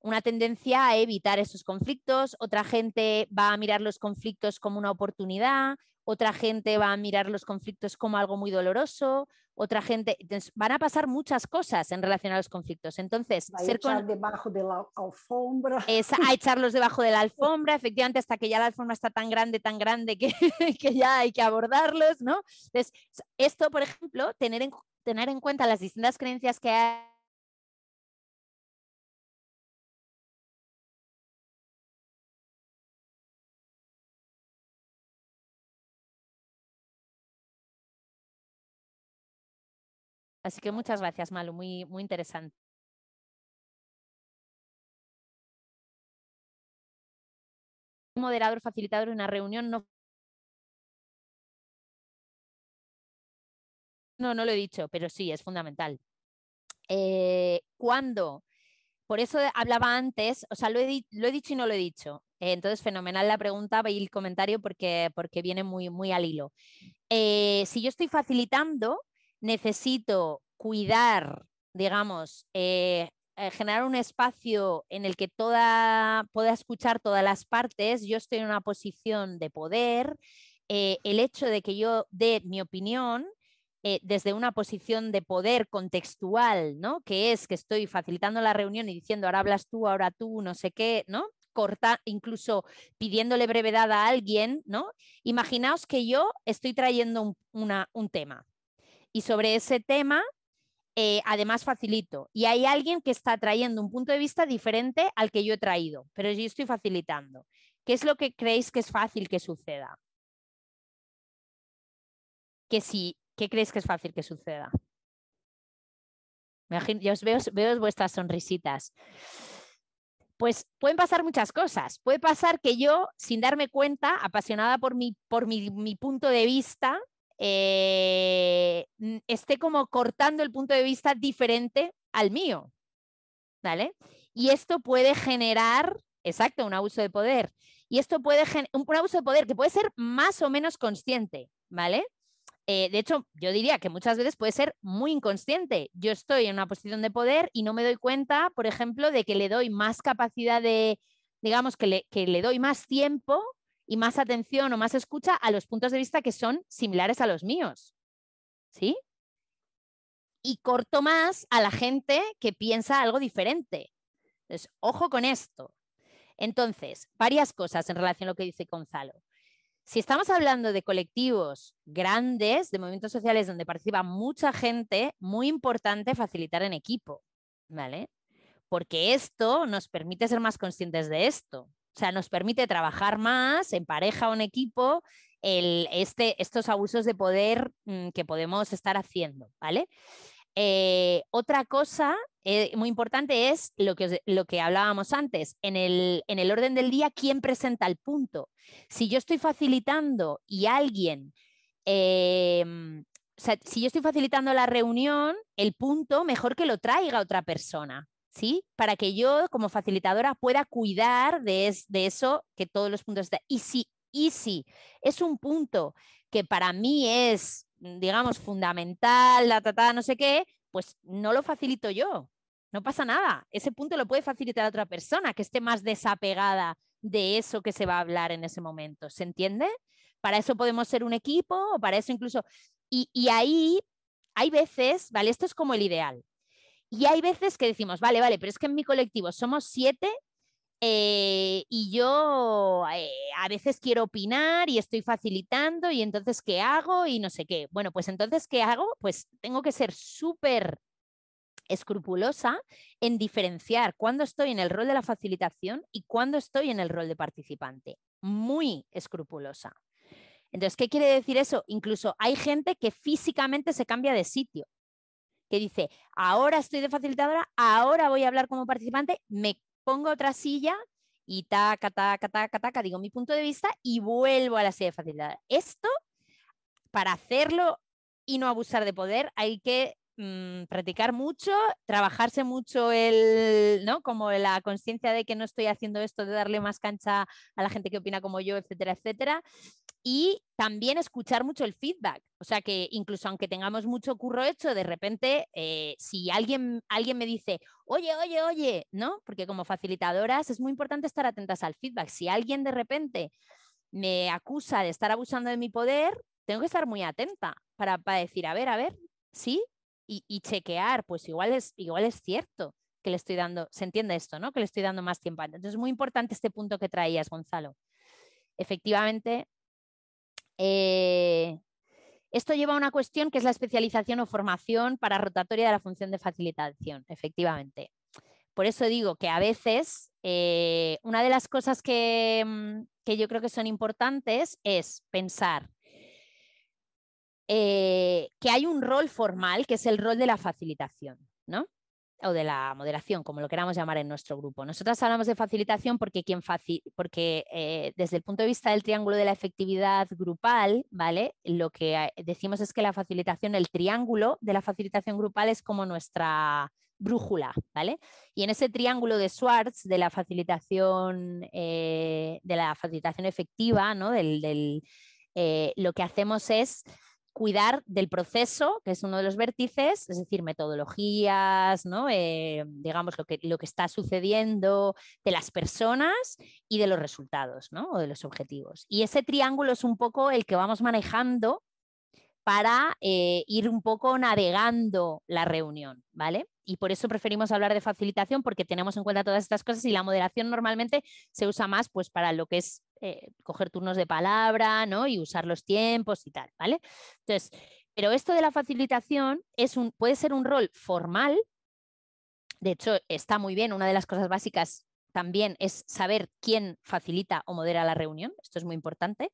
una tendencia a evitar esos conflictos, otra gente va a mirar los conflictos como una oportunidad, otra gente va a mirar los conflictos como algo muy doloroso, otra gente, van a pasar muchas cosas en relación a los conflictos. Entonces, ser con... debajo de la alfombra. Es a echarlos debajo de la alfombra, efectivamente, hasta que ya la alfombra está tan grande, tan grande que, [laughs] que ya hay que abordarlos, ¿no? Entonces, esto, por ejemplo, tener en, tener en cuenta las distintas creencias que hay Así que muchas gracias, Malu, muy, muy interesante. moderador facilitador de una reunión no No, no lo he dicho, pero sí, es fundamental. Eh, cuando, por eso hablaba antes, o sea, lo he, dicho y no lo he dicho. entonces, fenomenal la pregunta y el comentario porque, porque viene muy, muy al hilo. Eh, si yo estoy facilitando, necesito cuidar, digamos, eh, eh, generar un espacio en el que toda pueda escuchar todas las partes, yo estoy en una posición de poder, eh, el hecho de que yo dé mi opinión desde una posición de poder contextual, ¿no? Que es que estoy facilitando la reunión y diciendo ahora hablas tú, ahora tú, no sé qué, ¿no? Corta, incluso pidiéndole brevedad a alguien, ¿no? Imaginaos que yo estoy trayendo un tema, y sobre ese tema, eh, además facilito. Y hay alguien que está trayendo un punto de vista diferente al que yo he traído, pero yo estoy facilitando. ¿Qué es lo que creéis que es fácil que suceda? Que sí, ¿qué creéis que es fácil que suceda? Yo os veo, veo vuestras sonrisitas. Pues pueden pasar muchas cosas. Puede pasar que yo, sin darme cuenta, apasionada por mi, por mi punto de vista, eh, esté como cortando el punto de vista diferente al mío. ¿Vale? Y esto puede generar, exacto, un abuso de poder. Y esto puede generar un, abuso de poder que puede ser más o menos consciente, ¿vale? Eh, de hecho, yo diría que muchas veces puede ser muy inconsciente. Yo estoy en una posición de poder y no me doy cuenta, por ejemplo, de que le doy más capacidad de, digamos, que le, que le doy más tiempo y más atención o más escucha a los puntos de vista que son similares a los míos. ¿Sí? Y corto más a la gente que piensa algo diferente. Entonces, ojo con esto. Entonces, varias cosas en relación a lo que dice Gonzalo. Si estamos hablando de colectivos grandes, de movimientos sociales donde participa mucha gente, muy importante facilitar en equipo, ¿vale? Porque esto nos permite ser más conscientes de esto. O sea, nos permite trabajar más en pareja o en equipo este, estos abusos de poder mm, que podemos estar haciendo, ¿vale? Eh, otra cosa eh, muy importante es lo que, lo que hablábamos antes, en el, en el orden del día, ¿quién presenta el punto? Si yo estoy facilitando y alguien em, o sea, si yo estoy facilitando la reunión, el punto, mejor que lo traiga otra persona. ¿Sí? Para que yo como facilitadora pueda cuidar de, eso que todos los puntos están. Y si, y es un punto que para mí es, mm, digamos, fundamental, la tratada, no sé qué, pues no lo facilito yo. No pasa nada. Ese punto lo puede facilitar otra persona que esté más desapegada de eso que se va a hablar en ese momento. ¿Se entiende? Para eso podemos ser un equipo o para eso incluso... Y, y ahí hay veces, ¿vale? Esto es como el ideal. Y hay veces que decimos, vale, vale, pero es que en mi colectivo somos siete eh, y yo eh, a veces quiero opinar y estoy facilitando y entonces, ¿qué hago? Y no sé qué. Bueno, pues entonces, ¿qué hago? Pues tengo que ser súper escrupulosa en diferenciar cuándo estoy en el rol de la facilitación y cuándo estoy en el rol de participante. Muy escrupulosa. Entonces, ¿qué quiere decir eso? Incluso hay gente que físicamente se cambia de sitio que dice, ahora estoy de facilitadora, ahora voy a hablar como participante, me pongo otra silla y taca, taca, taca, taca, digo mi punto de vista y vuelvo a la serie de facilidad. Esto, para hacerlo y no abusar de poder, hay que mm, practicar mucho, trabajarse mucho el, ¿no? Como la conciencia de que no estoy haciendo esto, de darle más cancha a la gente que opina como yo, etcétera, etcétera. Y también escuchar mucho el feedback. O sea que incluso aunque tengamos mucho curro hecho, de repente, eh, si alguien, alguien me dice, oye, oye, oye, ¿no? Porque como facilitadoras es muy importante estar atentas al feedback. Si alguien de repente me acusa de estar abusando de mi poder, tengo que estar muy atenta para, decir, a ver, a ver, sí, y, chequear, pues igual es, igual es cierto que le estoy dando, se entiende esto, ¿no? Que le estoy dando más tiempo. Entonces es muy importante este punto que traías, Gonzalo. Efectivamente, eh, esto lleva a una cuestión que es la especialización o formación para rotatoria de la función de facilitación, efectivamente. Por eso digo que a veces eh, una de las cosas mm, que, yo creo que son importantes es pensar eh, que hay un rol formal que es el rol de la facilitación, ¿no? o de la moderación, como lo queramos llamar en nuestro grupo. Nosotras hablamos de facilitación porque, quien porque eh, desde el punto de vista del triángulo de la efectividad grupal, ¿vale? Lo que eh, decimos es que la facilitación, el triángulo de la facilitación grupal es como nuestra brújula, ¿vale? Y en ese triángulo de Schwartz de la facilitación, de la facilitación efectiva, ¿no? Del, lo que hacemos es cuidar del proceso, que es uno de los vértices, es decir, metodologías, ¿no? Eh, digamos, lo que, lo que está sucediendo de las personas y de los resultados, ¿no? o de los objetivos. Y ese triángulo es un poco el que vamos manejando para eh, ir un poco navegando la reunión, ¿vale? Y por eso preferimos hablar de facilitación porque tenemos en cuenta todas estas cosas y la moderación normalmente se usa más pues para lo que es eh, coger turnos de palabra, ¿no? Y usar los tiempos y tal, ¿vale? Entonces, pero esto de la facilitación es un, puede ser un rol formal, de hecho está muy bien, una de las cosas básicas también es saber quién facilita o modera la reunión, esto es muy importante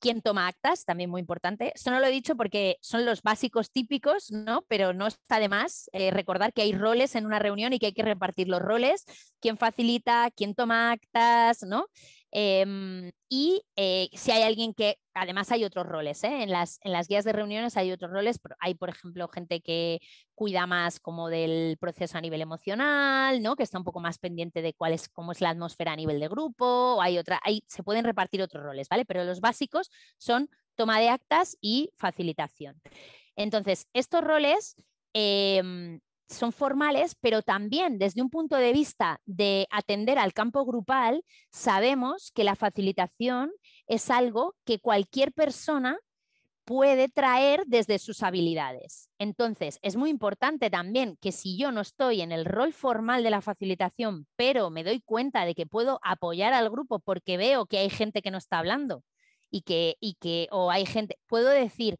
quién toma actas, también muy importante. Esto no lo he dicho porque son los básicos típicos, ¿no? Pero no está de más eh, recordar que hay roles en una reunión y que hay que repartir los roles, quién facilita, quién toma actas, ¿no? Em, y eh, si hay alguien que, además hay otros roles, ¿eh? en, las, en las guías de reuniones hay otros roles, hay por ejemplo gente que cuida más como del proceso a nivel emocional, ¿no? que está un poco más pendiente de cuál es, cómo es la atmósfera a nivel de grupo, hay otra, hay, se pueden repartir otros roles, ¿vale? Pero los básicos son toma de actas y facilitación. Entonces, estos roles em, son formales, pero también desde un punto de vista de atender al campo grupal, sabemos que la facilitación es algo que cualquier persona puede traer desde sus habilidades. Entonces, es muy importante también que si yo no estoy en el rol formal de la facilitación, pero me doy cuenta de que puedo apoyar al grupo porque veo que hay gente que no está hablando y que, y que o hay gente, puedo decir,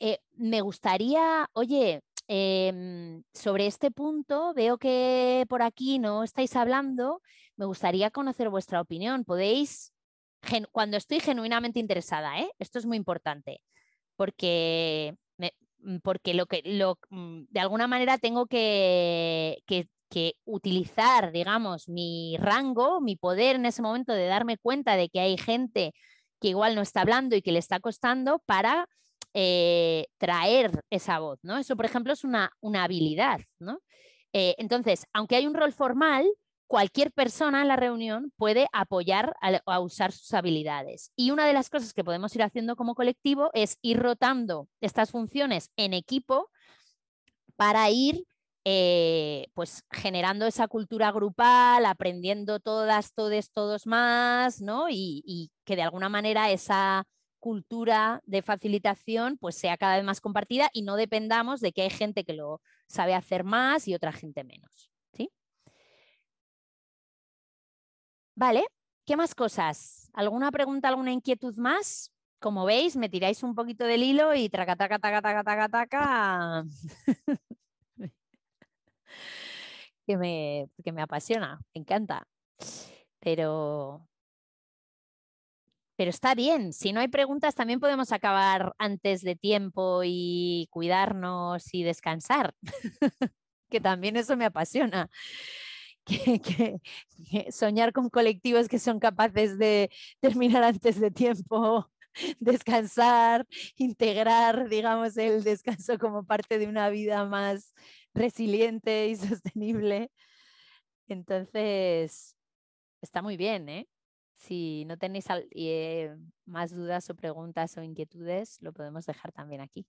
eh, me gustaría, oye, Em, sobre este punto veo que por aquí no estáis hablando. Me gustaría conocer vuestra opinión. Podéis, cuando estoy genuinamente interesada, ¿eh? esto es muy importante, porque, mm, porque lo que, lo, mm, de alguna manera tengo que, que, que utilizar, digamos, mi rango, mi poder en ese momento de darme cuenta de que hay gente que igual no está hablando y que le está costando para eh, traer esa voz, ¿no? Eso, por ejemplo, es una, habilidad, ¿no? Eh, entonces, aunque hay un rol formal, cualquier persona en la reunión puede apoyar a, usar sus habilidades. Y una de las cosas que podemos ir haciendo como colectivo es ir rotando estas funciones en equipo para ir eh, pues generando esa cultura grupal, aprendiendo todas, todos, todos más, ¿no? y que de alguna manera esa cultura de facilitación pues sea cada vez más compartida y no dependamos de que hay gente que lo sabe hacer más y otra gente menos. ¿sí? Vale, ¿qué más cosas? ¿Alguna pregunta, alguna inquietud más? Como veis, me tiráis un poquito del hilo y traca, taca, taca, taca, taca, taca. [laughs] que, me, que me apasiona, me encanta. Pero, pero está bien, si no hay preguntas también podemos acabar antes de tiempo y cuidarnos y descansar, [laughs] que también eso me apasiona. [laughs] que, soñar con colectivos que son capaces de terminar antes de tiempo, [laughs] descansar, integrar, digamos, el descanso como parte de una vida más resiliente y sostenible. Entonces, está muy bien, ¿eh? Si no tenéis eh, más dudas o preguntas o inquietudes, lo podemos dejar también aquí.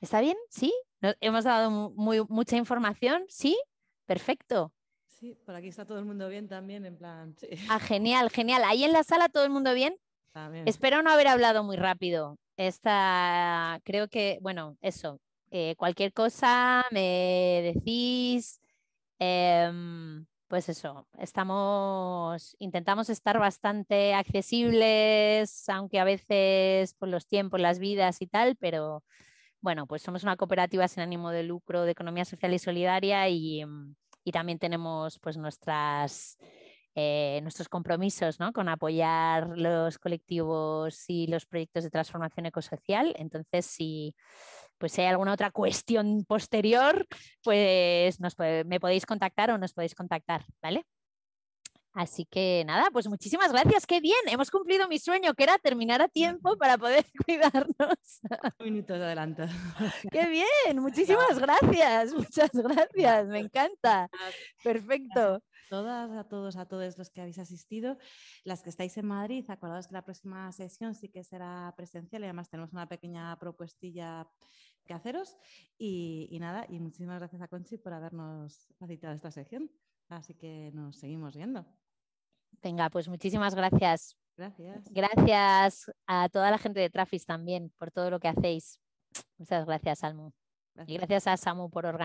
¿Está bien? ¿Sí? ¿Hemos dado muy, mucha información? ¿Sí? Perfecto. Sí, por aquí está todo el mundo bien también, en plan. Ah, genial, genial. Ahí en la sala todo el mundo bien. Espero no haber hablado muy rápido. Esta, creo que, bueno, eso. Eh, cualquier cosa me decís. Em, pues eso, estamos, intentamos estar bastante accesibles, aunque a veces por los tiempos, las vidas y tal, pero bueno, pues somos una cooperativa sin ánimo de lucro de economía social y solidaria y, mm, también tenemos pues nuestras, eh, nuestros compromisos con apoyar los colectivos y los proyectos de transformación ecosocial. Entonces, si pues hay alguna otra cuestión posterior, pues me podéis contactar o nos podéis contactar, ¿vale? Así que nada, pues muchísimas gracias, qué bien, hemos cumplido mi sueño, que era terminar a tiempo para poder [laughs] cuidarnos. Minutos de adelanto. Qué bien, muchísimas gracias, [laughs] muchas gracias, me encanta. Perfecto. Todas, a todos, a todos los que habéis asistido. Las que estáis en Madrid, acordaos que la próxima sesión sí que será presencial y además tenemos una pequeña propuestilla que haceros. Y, y nada, y muchísimas gracias a Conchi por habernos facilitado esta sesión. Así que nos seguimos viendo. Venga, pues muchísimas gracias. Gracias. Gracias a toda la gente de Trafis también por todo lo que hacéis. Muchas gracias, Almu. Y gracias a Samu por organizar.